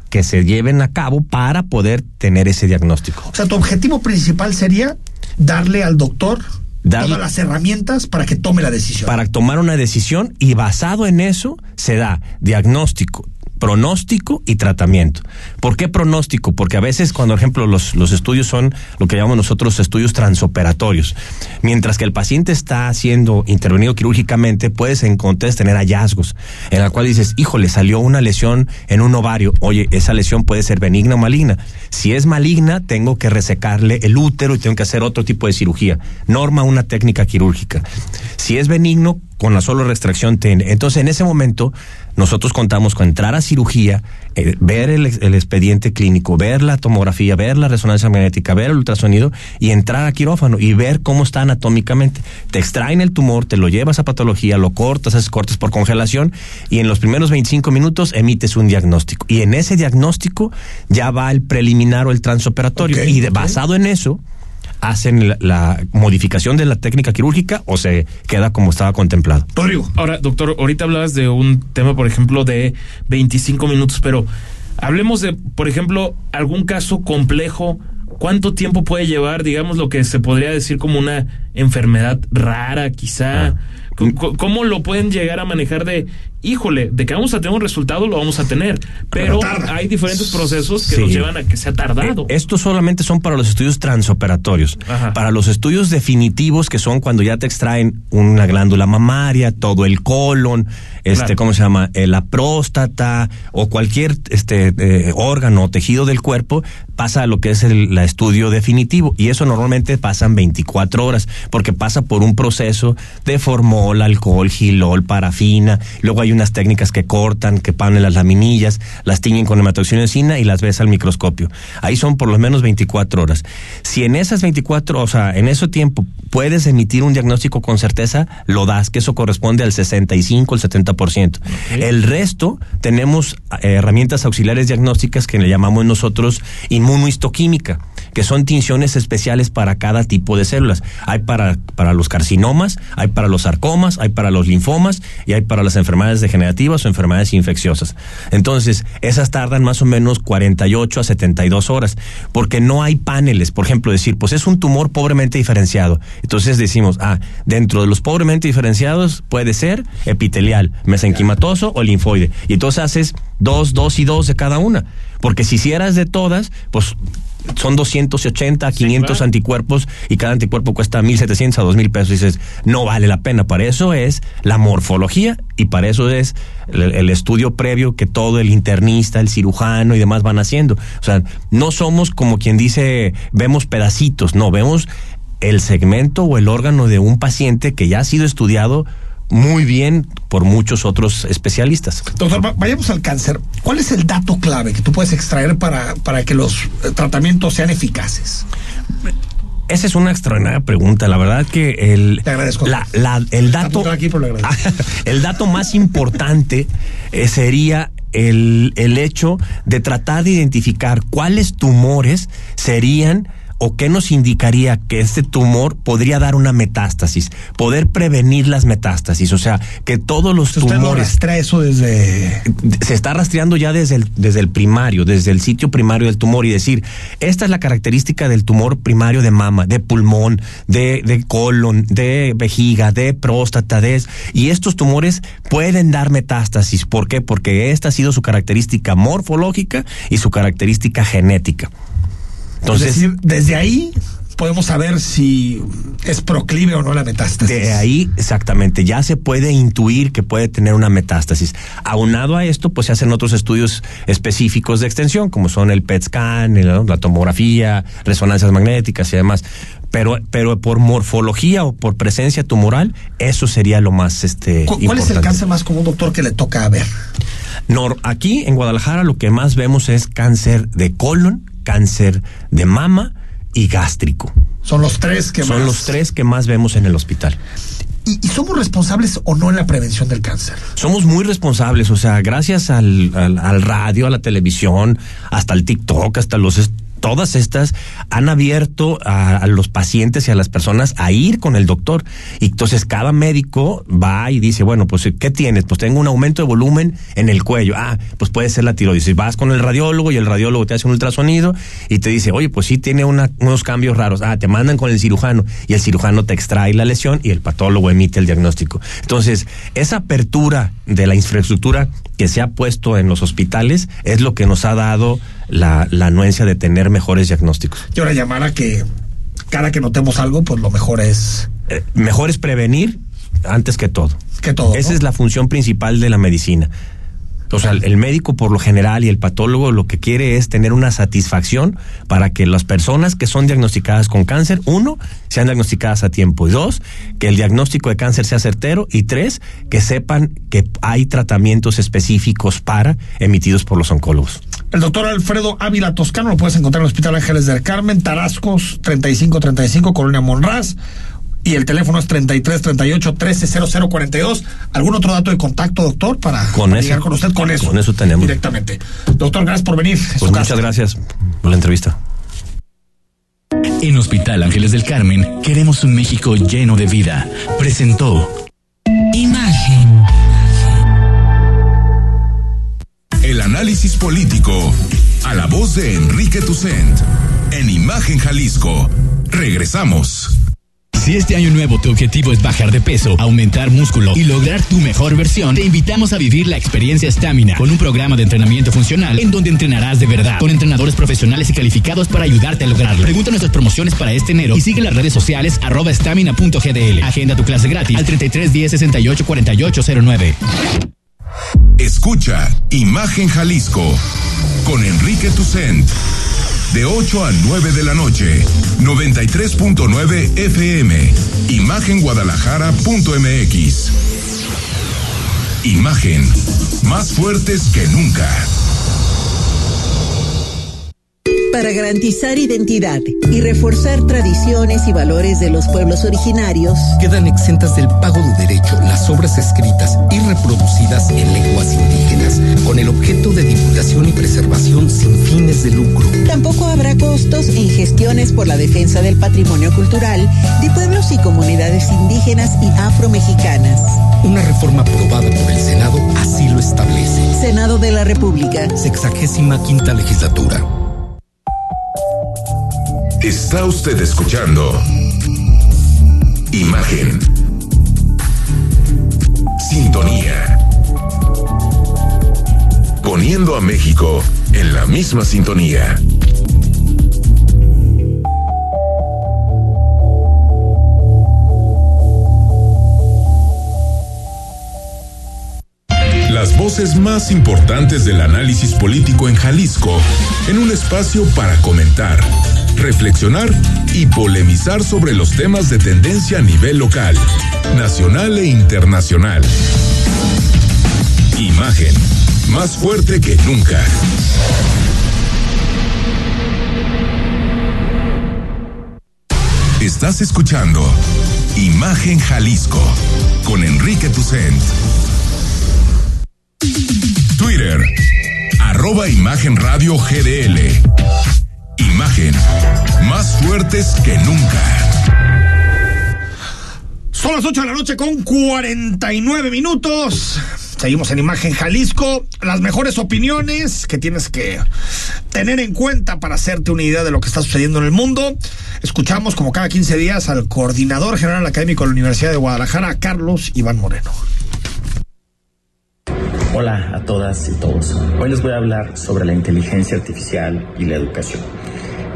Speaker 15: que se lleven a cabo para poder tener ese diagnóstico.
Speaker 2: O sea, tu objetivo principal sería darle al doctor
Speaker 15: Darle-
Speaker 2: todas las herramientas para que tome la decisión.
Speaker 15: Para tomar una decisión y basado en eso se da diagnóstico, pronóstico y tratamiento. ¿Por qué pronóstico? Porque a veces cuando, por ejemplo, los, los estudios son lo que llamamos nosotros estudios transoperatorios. Mientras que el paciente está siendo intervenido quirúrgicamente, puedes encontrar, tener hallazgos en la cual dices, híjole, salió una lesión en un ovario. Oye, esa lesión puede ser benigna o maligna. Si es maligna, tengo que resecarle el útero y tengo que hacer otro tipo de cirugía. Norma una técnica quirúrgica. Si es benigno, con la solo extracción tiene. Entonces, en ese momento, nosotros contamos con entrar a cirugía, eh, ver el, el expediente clínico, ver la tomografía, ver la resonancia magnética, ver el ultrasonido y entrar a quirófano y ver cómo está anatómicamente. Te extraen el tumor, te lo llevas a patología, lo cortas, haces cortes por congelación y en los primeros 25 minutos emites un diagnóstico. Y en ese diagnóstico ya va el preliminar o el transoperatorio. y de- basado en eso, hacen la, la modificación de la técnica quirúrgica o se queda como estaba contemplado.
Speaker 3: Ahora, doctor, ahorita hablabas de un tema, por ejemplo, de 25 minutos, pero hablemos de, por ejemplo, algún caso complejo. ¿Cuánto tiempo puede llevar, digamos, lo que se podría decir como una enfermedad rara, quizá? C- ¿Cómo lo pueden llegar a manejar de, híjole, de que vamos a tener un resultado, lo vamos a tener? Pero hay diferentes procesos que
Speaker 15: Sí.
Speaker 3: nos llevan a que sea tardado.
Speaker 15: Eh, Estos solamente son para los estudios transoperatorios. Para los estudios definitivos, que son cuando ya te extraen una glándula mamaria, todo el colon, este,
Speaker 3: Claro.
Speaker 15: ¿cómo se llama? Eh, la próstata o cualquier este eh, órgano o tejido del cuerpo, pasa a lo que es el la estudio definitivo. Y eso normalmente pasan 24 horas, porque pasa por un proceso de formol, alcohol, gilol, parafina. Luego hay unas técnicas que cortan, que ponen las laminillas, las tiñen con hematoxinina y las ves al microscopio. Ahí son por lo menos 24 horas. Si en esas 24, o sea, en ese tiempo puedes emitir un diagnóstico con certeza, lo das, que eso corresponde al 65, el 70%. El resto tenemos eh, herramientas auxiliares diagnósticas que le llamamos nosotros inmunohistoquímica, que son tinciones especiales para cada tipo de células. Hay para, para los carcinomas, hay para los sarcomas, hay para los linfomas y hay para las enfermedades degenerativas o enfermedades infecciosas. Entonces, esas tardan más o menos 48 a 72 horas, porque no hay paneles. Por ejemplo, decir, pues es un tumor pobremente diferenciado. Entonces decimos, ah, dentro de los pobremente diferenciados puede ser epitelial, mesenquimatoso o linfoide. Y entonces haces dos, dos y dos de cada una. Porque si hicieras de todas, pues son 280, 500 anticuerpos y cada anticuerpo cuesta 1.700 a 2.000 pesos. Y dices, no vale la pena. Para eso es la morfología y para eso es el, el estudio previo que todo el internista, el cirujano y demás van haciendo. O sea, no somos como quien dice, vemos pedacitos, no, vemos el segmento o el órgano de un paciente que ya ha sido estudiado muy bien por muchos otros especialistas.
Speaker 2: Doctor, va- vayamos al cáncer. ¿Cuál es el dato clave que tú puedes extraer para, para que los eh, tratamientos sean eficaces?
Speaker 15: Esa es una extraordinaria pregunta. La verdad que el, la- la- el dato, *laughs* el dato más importante eh, sería el, el hecho de tratar de identificar cuáles tumores serían o qué nos indicaría que este tumor podría dar una metástasis, poder prevenir las metástasis, o sea, que todos los
Speaker 2: Usted
Speaker 15: tumores
Speaker 2: rastrea eso desde...
Speaker 15: se está rastreando ya desde el, desde el primario, desde el sitio primario del tumor y decir, esta es la característica del tumor primario de mama, de pulmón, de, de colon, de vejiga, de próstata, de... Y estos tumores pueden dar metástasis. ¿Por qué? Porque esta ha sido su característica morfológica y su característica genética. Entonces,
Speaker 2: es decir, desde ahí podemos saber si es proclive o no la metástasis.
Speaker 15: De ahí, exactamente, ya se puede intuir que puede tener una metástasis. Aunado a esto, pues se hacen otros estudios específicos de extensión, como son el PET scan, el- la tomografía, resonancias magnéticas y demás. Pero, pero por morfología o por presencia tumoral, eso sería lo más este,
Speaker 2: ¿Cu- ¿Cuál es el cáncer más común, doctor, que le toca ver?
Speaker 15: Nor- aquí en Guadalajara lo que más vemos es cáncer de colon, cáncer de mama y gástrico.
Speaker 2: Son los tres que
Speaker 15: Son
Speaker 2: más-
Speaker 15: los tres que más vemos en el hospital.
Speaker 2: ¿Y, somos responsables o no en la prevención del cáncer?
Speaker 15: Somos muy responsables, o sea, gracias al, al radio, a la televisión, hasta el TikTok, hasta los todas estas han abierto a, los pacientes y a las personas a ir con el doctor. Y entonces cada médico va y dice, bueno, pues ¿qué tienes? Pues tengo un aumento de volumen en el cuello. Ah, pues puede ser la tiroides. Vas con el radiólogo y el radiólogo te hace un ultrasonido y te dice, oye, pues sí tiene unos cambios raros. Ah, te mandan con el cirujano y el cirujano te extrae la lesión y el patólogo emite el diagnóstico. Entonces, esa apertura de la infraestructura que se ha puesto en los hospitales es lo que nos ha dado la, anuencia de tener mejores diagnósticos.
Speaker 2: Y ahora llamar a que cada que notemos algo, pues lo mejor es...
Speaker 15: Eh, mejor es prevenir antes que todo.
Speaker 2: Que todo.
Speaker 15: Esa es la función principal de la medicina. O sea, el médico por lo general y el patólogo lo que quiere es tener una satisfacción para que las personas que son diagnosticadas con cáncer, uno, sean diagnosticadas a tiempo y dos, que el diagnóstico de cáncer sea certero y tres, que sepan que hay tratamientos específicos para emitidos por los oncólogos.
Speaker 2: El doctor Alfredo Ávila Toscano lo puedes encontrar en el Hospital Ángeles del Carmen, Tarascos 3535, Colonia Monraz y el teléfono es 33 38 13 42. ¿Algún otro dato de contacto, doctor, para,
Speaker 15: con
Speaker 2: llegar con usted? Con eso.
Speaker 15: Con eso tenemos.
Speaker 2: Directamente. Doctor, gracias por venir.
Speaker 15: Pues muchas gracias por la entrevista.
Speaker 10: En Hospital Ángeles del Carmen queremos un México lleno de vida. Presentó
Speaker 16: Imagen.
Speaker 1: El análisis político a la voz de Enrique Tucent en Imagen Jalisco. Regresamos.
Speaker 10: Si este año nuevo tu objetivo es bajar de peso, aumentar músculo y lograr tu mejor versión, te invitamos a vivir la experiencia Stamina con un programa de entrenamiento funcional en donde entrenarás de verdad con entrenadores profesionales y calificados para ayudarte a lograrlo. Pregunta nuestras promociones para este enero y sigue las redes sociales arroba stamina.gdl. Agenda tu clase gratis al 33 10 68 48 09.
Speaker 1: Escucha Imagen Jalisco con Enrique Tucent de 8 a 9 de la noche, 93.9 FM, imagenguadalajara.mx. Imagen, más fuertes que nunca.
Speaker 17: Para garantizar identidad y reforzar tradiciones y valores de los pueblos originarios,
Speaker 18: quedan exentas del pago de derecho las obras escritas y reproducidas en lenguas indígenas, con el objeto de divulgación y preservación sin fines de lucro.
Speaker 17: Tampoco habrá costos en gestiones por la defensa del patrimonio cultural de pueblos y comunidades indígenas y afromexicanas.
Speaker 18: Una reforma aprobada por el Senado así lo establece.
Speaker 17: Senado de la República.
Speaker 18: Sexagésima quinta legislatura.
Speaker 1: Está usted escuchando Imagen. Sintonía. Poniendo a México en la misma sintonía. Las voces más importantes del análisis político en Jalisco en un espacio para comentar reflexionar y polemizar sobre los temas de tendencia a nivel local, nacional e internacional. Imagen, más fuerte que nunca. Estás escuchando Imagen Jalisco con Enrique Tucent. Twitter, arroba Imagen Radio GDL. Imagen, más fuertes que nunca.
Speaker 2: Son las 8 de la noche con 49 minutos. Seguimos en Imagen Jalisco. Las mejores opiniones que tienes que tener en cuenta para hacerte una idea de lo que está sucediendo en el mundo. Escuchamos como cada 15 días al coordinador general académico de la Universidad de Guadalajara, Carlos Iván Moreno.
Speaker 19: Hola a todas y todos. Hoy les voy a hablar sobre la inteligencia artificial y la educación.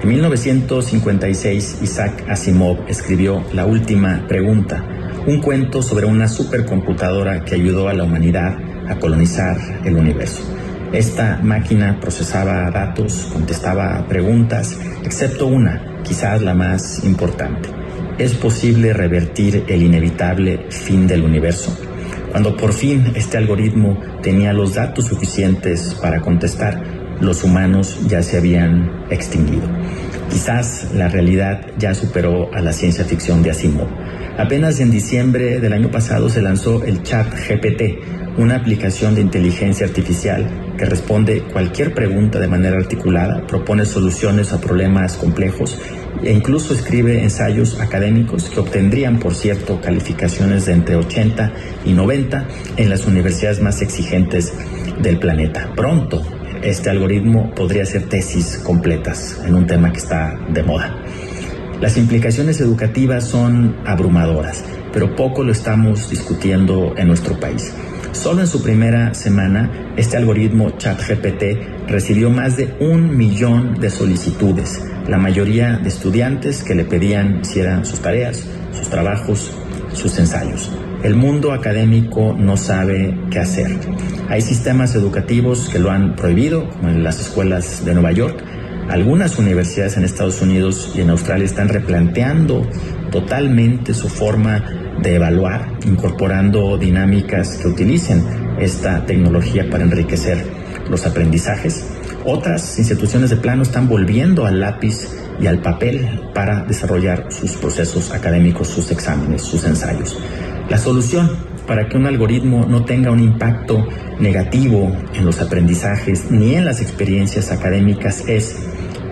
Speaker 19: En 1956, Isaac Asimov escribió La Última Pregunta, un cuento sobre una supercomputadora que ayudó a la humanidad a colonizar el universo. Esta máquina procesaba datos, contestaba preguntas, excepto una, quizás la más importante. ¿Es posible revertir el inevitable fin del universo? Cuando por fin este algoritmo tenía los datos suficientes para contestar, los humanos ya se habían extinguido. Quizás la realidad ya superó a la ciencia ficción de Asimov. Apenas en diciembre del año pasado se lanzó el Chat GPT, una aplicación de inteligencia artificial que responde cualquier pregunta de manera articulada, propone soluciones a problemas complejos e incluso escribe ensayos académicos que obtendrían, por cierto, calificaciones de entre 80 y 90 en las universidades más exigentes del planeta. Pronto, este algoritmo podría hacer tesis completas en un tema que está de moda. Las implicaciones educativas son abrumadoras, pero poco lo estamos discutiendo en nuestro país. Solo en su primera semana, este algoritmo ChatGPT recibió más de un millón de solicitudes, la mayoría de estudiantes que le pedían si eran sus tareas, sus trabajos, sus ensayos. El mundo académico no sabe qué hacer. Hay sistemas educativos que lo han prohibido, como en las escuelas de Nueva York. Algunas universidades en Estados Unidos y en Australia están replanteando totalmente su forma de evaluar, incorporando dinámicas que utilicen esta tecnología para enriquecer los aprendizajes. Otras instituciones de plano están volviendo al lápiz y al papel para desarrollar sus procesos académicos, sus exámenes, sus ensayos. La solución para que un algoritmo no tenga un impacto negativo en los aprendizajes ni en las experiencias académicas es,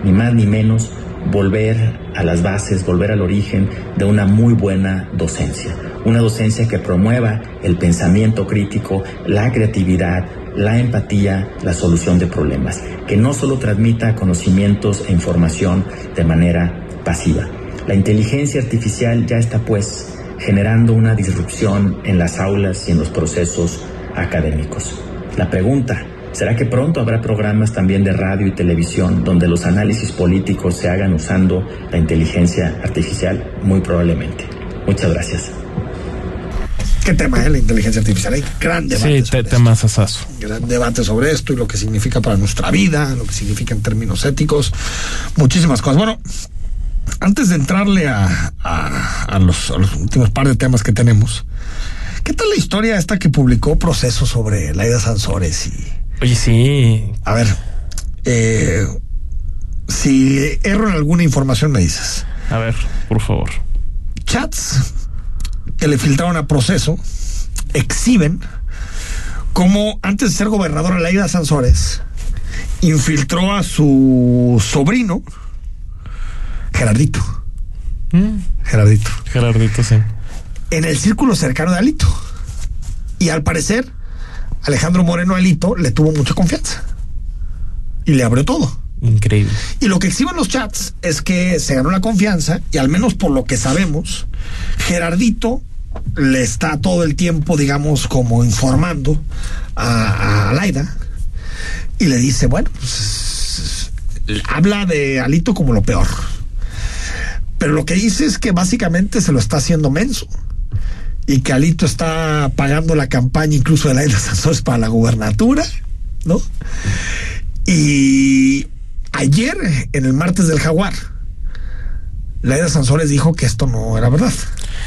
Speaker 19: ni más ni menos, volver a las bases, volver al origen de una muy buena docencia. Una docencia que promueva el pensamiento crítico, la creatividad, la empatía, la solución de problemas, que no solo transmita conocimientos e información de manera pasiva. La inteligencia artificial ya está pues generando una disrupción en las aulas y en los procesos académicos. La pregunta, ¿será que pronto habrá programas también de radio y televisión donde los análisis políticos se hagan usando la inteligencia artificial? Muy probablemente. Muchas gracias.
Speaker 2: ¿Qué tema es la inteligencia artificial? Hay gran debate.
Speaker 3: Sí, te, temas asazo.
Speaker 2: Gran debate sobre esto y lo que significa para nuestra vida, lo que significa en términos éticos, muchísimas cosas. Bueno, antes de entrarle a, a, a, los, a, los, últimos par de temas que tenemos, ¿qué tal la historia esta que publicó Proceso sobre Laida Sansores? Y...
Speaker 3: Oye, sí.
Speaker 2: A ver, eh, si erro en alguna información me dices.
Speaker 3: A ver, por favor.
Speaker 2: Chats que le filtraron a Proceso exhiben cómo antes de ser gobernadora Laida Sansores infiltró a su sobrino Gerardito.
Speaker 3: Mm.
Speaker 2: Gerardito.
Speaker 3: Gerardito, sí.
Speaker 2: En el círculo cercano de Alito. Y al parecer, Alejandro Moreno Alito le tuvo mucha confianza. Y le abrió todo.
Speaker 3: Increíble.
Speaker 2: Y lo que exhiben los chats es que se ganó la confianza, y al menos por lo que sabemos, Gerardito le está todo el tiempo, digamos, como informando a, a Laida. Y le dice, bueno, pues, habla de Alito como lo peor. Pero lo que dice es que básicamente se lo está haciendo menso. Y que Alito está pagando la campaña incluso de Laida Sansores para la gubernatura, ¿no? Y ayer, en el martes del Jaguar, Laida Sansores dijo que esto no era verdad.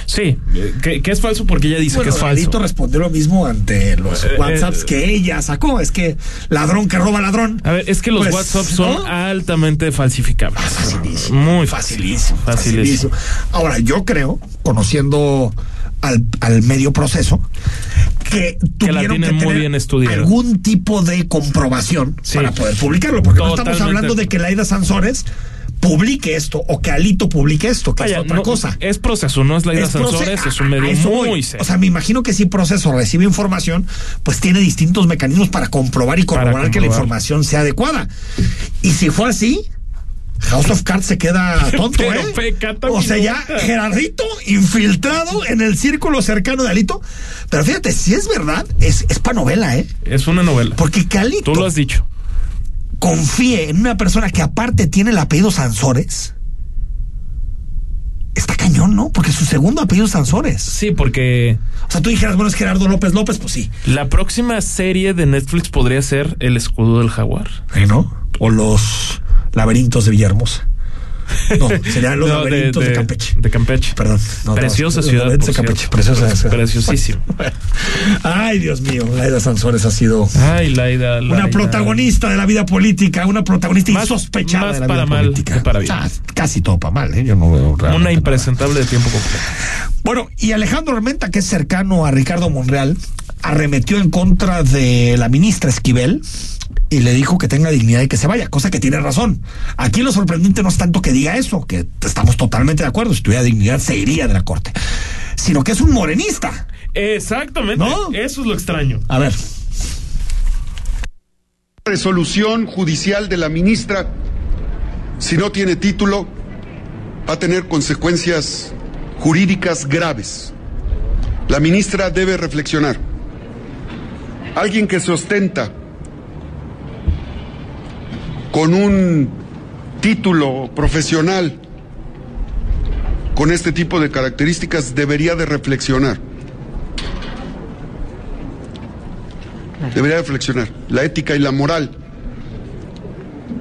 Speaker 3: Sí, que, que, es falso porque ella dice
Speaker 2: bueno,
Speaker 3: que es falso.
Speaker 2: Alito respondió lo mismo ante los eh, WhatsApps eh, que ella sacó. Es que ladrón que roba ladrón.
Speaker 3: A ver, es que los pues, WhatsApps son ¿no? altamente falsificables.
Speaker 2: Facilísimo.
Speaker 3: Muy
Speaker 2: facilísimo,
Speaker 3: facilísimo.
Speaker 2: facilísimo. Ahora, yo creo, conociendo al, al medio proceso, que tuvieron
Speaker 3: que,
Speaker 2: que
Speaker 3: muy bien estudiado.
Speaker 2: algún tipo de comprobación sí. para poder publicarlo. Porque Totalmente. no estamos hablando de que Laida Sansores publique esto o que Alito publique esto, que Vaya, es otra
Speaker 3: no,
Speaker 2: cosa.
Speaker 3: Es proceso, no es la idea Sansores, es un medio muy serio.
Speaker 2: O sea, me imagino que si proceso recibe información, pues tiene distintos mecanismos para comprobar y corroborar comprobar. que la información sea adecuada. Y si fue así, House of Cards se queda *laughs* tonto,
Speaker 3: Pero
Speaker 2: ¿eh? o sea, ya Gerardito infiltrado en el círculo cercano de Alito. Pero fíjate, si es verdad, es, es para novela, ¿eh?
Speaker 3: Es una novela.
Speaker 2: Porque Calito.
Speaker 3: Tú lo has dicho
Speaker 2: confíe en una persona que aparte tiene el apellido Sansores, está cañón, ¿no? Porque su segundo apellido es Sansores.
Speaker 3: Sí, porque.
Speaker 2: O sea, tú dijeras, bueno, es Gerardo López López, pues sí.
Speaker 3: La próxima serie de Netflix podría ser El escudo del jaguar.
Speaker 2: ¿Eh, ¿No? O los laberintos de Villahermosa. *laughs* No, serían los
Speaker 3: No, de-
Speaker 2: laberintos de,
Speaker 3: de-
Speaker 2: Campeche.
Speaker 3: De Campeche.
Speaker 2: Perdón. no, no,
Speaker 3: Preciosa
Speaker 2: los
Speaker 3: ciudad.
Speaker 2: de Campeche, preciosa ciudad.
Speaker 3: Preciosísimo. *laughs*
Speaker 2: Ay, Dios mío, Laida Sansores ha sido
Speaker 3: Ay, Laida.
Speaker 2: una
Speaker 3: Laida.
Speaker 2: protagonista de la vida política, una protagonista
Speaker 3: Más-
Speaker 2: insospechada
Speaker 3: más
Speaker 2: de la
Speaker 3: para
Speaker 2: vida
Speaker 3: mal
Speaker 2: política.
Speaker 3: que para bien.
Speaker 2: Ah, casi todo para mal, ¿eh? Yo no veo
Speaker 3: Una
Speaker 2: nada.
Speaker 3: impresentable de tiempo completo.
Speaker 2: Bueno, y Alejandro Armenta, que es cercano a Ricardo Monreal, arremetió en contra de la ministra Esquivel y le dijo que tenga dignidad y que se vaya, cosa que tiene razón. Aquí lo sorprendente no es tanto que diga eso, que estamos totalmente de acuerdo, si tuviera dignidad se iría de la corte, sino que es un morenista.
Speaker 3: Exactamente.
Speaker 2: ¿No?
Speaker 3: Eso es lo extraño.
Speaker 2: A ver,
Speaker 20: resolución judicial de la ministra, si no tiene título, va a tener consecuencias jurídicas graves. La ministra debe reflexionar. Alguien que se ostenta con un título profesional con este tipo de características debería de reflexionar. Debería reflexionar. La ética y la moral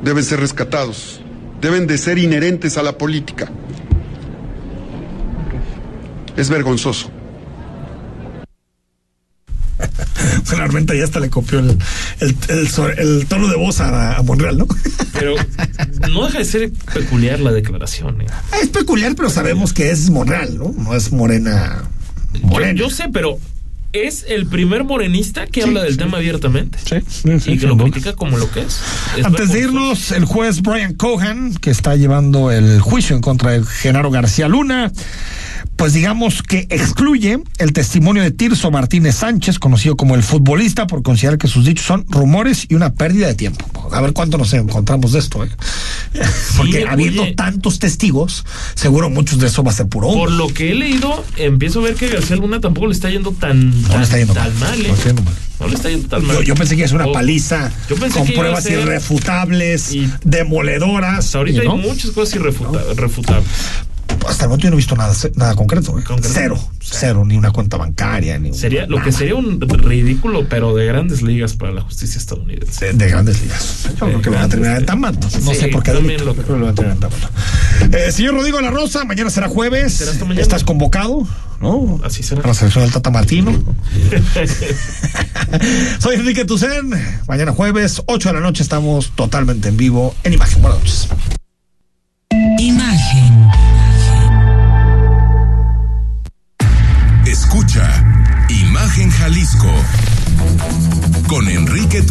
Speaker 20: deben ser rescatados, deben de ser inherentes a la política. Es vergonzoso. *laughs*
Speaker 2: Armenta ya hasta le copió el, el, el so- el tono de voz a, a Monreal, ¿no? *laughs*
Speaker 3: Pero no deja de ser peculiar la declaración. ¿eh?
Speaker 2: es peculiar, pero sabemos que es Monreal, ¿no? No es Morena.
Speaker 3: Yo,
Speaker 2: Morena.
Speaker 3: yo sé, pero es el primer morenista que
Speaker 2: Sí,
Speaker 3: habla del
Speaker 2: sí.
Speaker 3: tema abiertamente.
Speaker 2: Sí, sí, sí,
Speaker 3: y que lo critica como lo que es. Es
Speaker 2: Antes de irnos, el juez Brian Cohan, que está llevando el juicio en contra de Genaro García Luna, pues digamos que excluye el testimonio de Tirso Martínez Sánchez, conocido como el futbolista, por considerar que sus dichos son rumores y una pérdida de tiempo. A ver cuánto nos encontramos de esto, ¿eh? Porque habiendo
Speaker 3: oye.
Speaker 2: tantos testigos, seguro muchos de eso va a ser puro.
Speaker 3: Por lo que he leído, empiezo a ver que García Luna tampoco le está yendo tan,
Speaker 2: No
Speaker 3: tan,
Speaker 2: le está yendo
Speaker 3: tan
Speaker 2: mal.
Speaker 3: mal. ¿eh?
Speaker 2: No le está yendo mal.
Speaker 3: No le está yendo tan mal.
Speaker 2: Yo, yo pensé que es una paliza
Speaker 3: yo pensé
Speaker 2: con
Speaker 3: que
Speaker 2: pruebas irrefutables, demoledoras.
Speaker 3: Hasta ahorita
Speaker 2: y no.
Speaker 3: hay muchas cosas irrefuta- refutables.
Speaker 2: Hasta el momento yo no he visto nada, nada concreto. ¿eh?
Speaker 3: Concreto.
Speaker 2: Cero, cero, ni una cuenta bancaria, ni un-
Speaker 3: Sería lo
Speaker 2: nada.
Speaker 3: que sería un ridículo, pero de grandes ligas para la justicia estadounidense.
Speaker 2: de, de grandes ligas. Yo creo que lo van a terminar en Tamán. No, No
Speaker 3: Sí,
Speaker 2: sé por qué.
Speaker 3: también lo
Speaker 2: creo que lo van a terminar en. Eh, señor Rodrigo La Rosa, mañana será jueves.
Speaker 3: Será mañana.
Speaker 2: Estás convocado, ¿no?
Speaker 3: Así será.
Speaker 2: A la selección del Tata Martino. *laughs* *laughs* Soy Enrique Tucen. Mañana jueves, 8 de la noche, estamos totalmente en vivo en Imagen. Buenas noches.
Speaker 16: Imagen.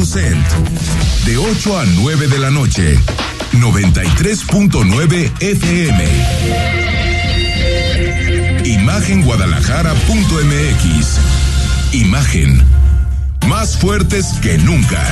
Speaker 1: De 8 a 9 de la noche. 93.9 FM Imagenguadalajara.mx Imagen. Más fuertes que nunca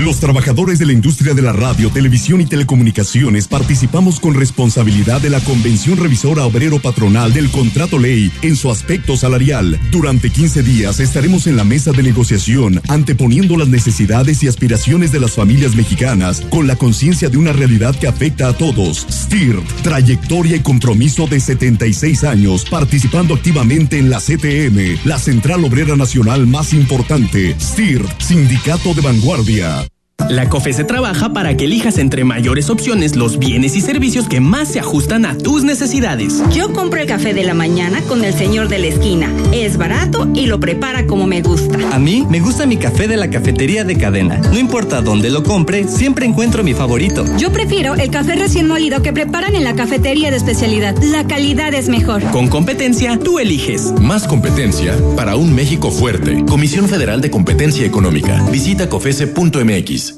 Speaker 21: Los trabajadores de la industria de la radio, televisión y telecomunicaciones participamos con responsabilidad de la Convención Revisora Obrero Patronal del Contrato Ley en su aspecto salarial. Durante 15 días estaremos en la mesa de negociación anteponiendo las necesidades y aspiraciones de las familias mexicanas con la conciencia de una realidad que afecta a todos. STIR, trayectoria y compromiso de 76 años participando activamente en la CTM, la Central Obrera Nacional más importante. STIR, Sindicato de Vanguardia.
Speaker 22: La COFE se trabaja para que elijas entre mayores opciones los bienes y servicios que más se ajustan a tus necesidades.
Speaker 23: Yo compro el café de la mañana con el señor de la esquina. Es barato y lo prepara como me gusta.
Speaker 24: A mí me gusta mi café de la cafetería de cadena. No importa dónde lo compre, siempre encuentro mi favorito.
Speaker 25: Yo prefiero el café recién molido que preparan en la cafetería de especialidad. La calidad es mejor.
Speaker 22: Con competencia, tú eliges.
Speaker 26: Más competencia para un México fuerte. Comisión Federal de Competencia Económica. Visita cofese.mx.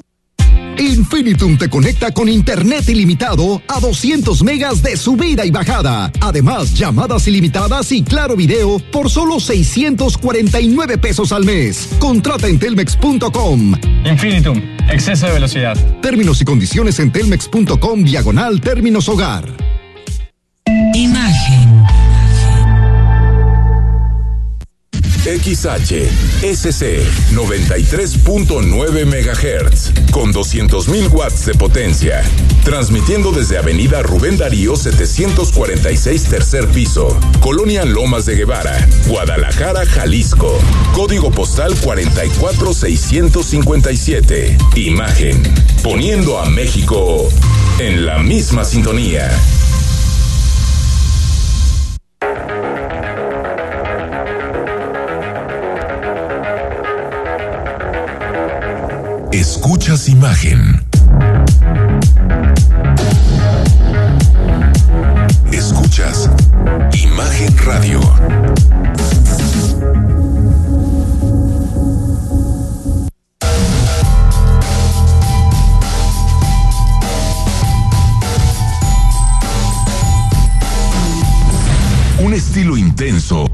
Speaker 27: Infinitum te conecta con internet ilimitado a 200 megas de subida y bajada. Además, llamadas ilimitadas y claro video por solo 649 pesos al mes. Contrata en telmex.com.
Speaker 28: Infinitum, exceso de velocidad.
Speaker 27: Términos y condiciones en telmex.com diagonal términos hogar.
Speaker 1: XH, SC 93.9 MHz con 200.000 watts de potencia. Transmitiendo desde Avenida Rubén Darío 746 tercer piso, Colonia Lomas de Guevara, Guadalajara, Jalisco. Código postal 44657. Imagen. Poniendo a México en la misma sintonía. Escuchas imagen. Escuchas imagen radio. Un estilo intenso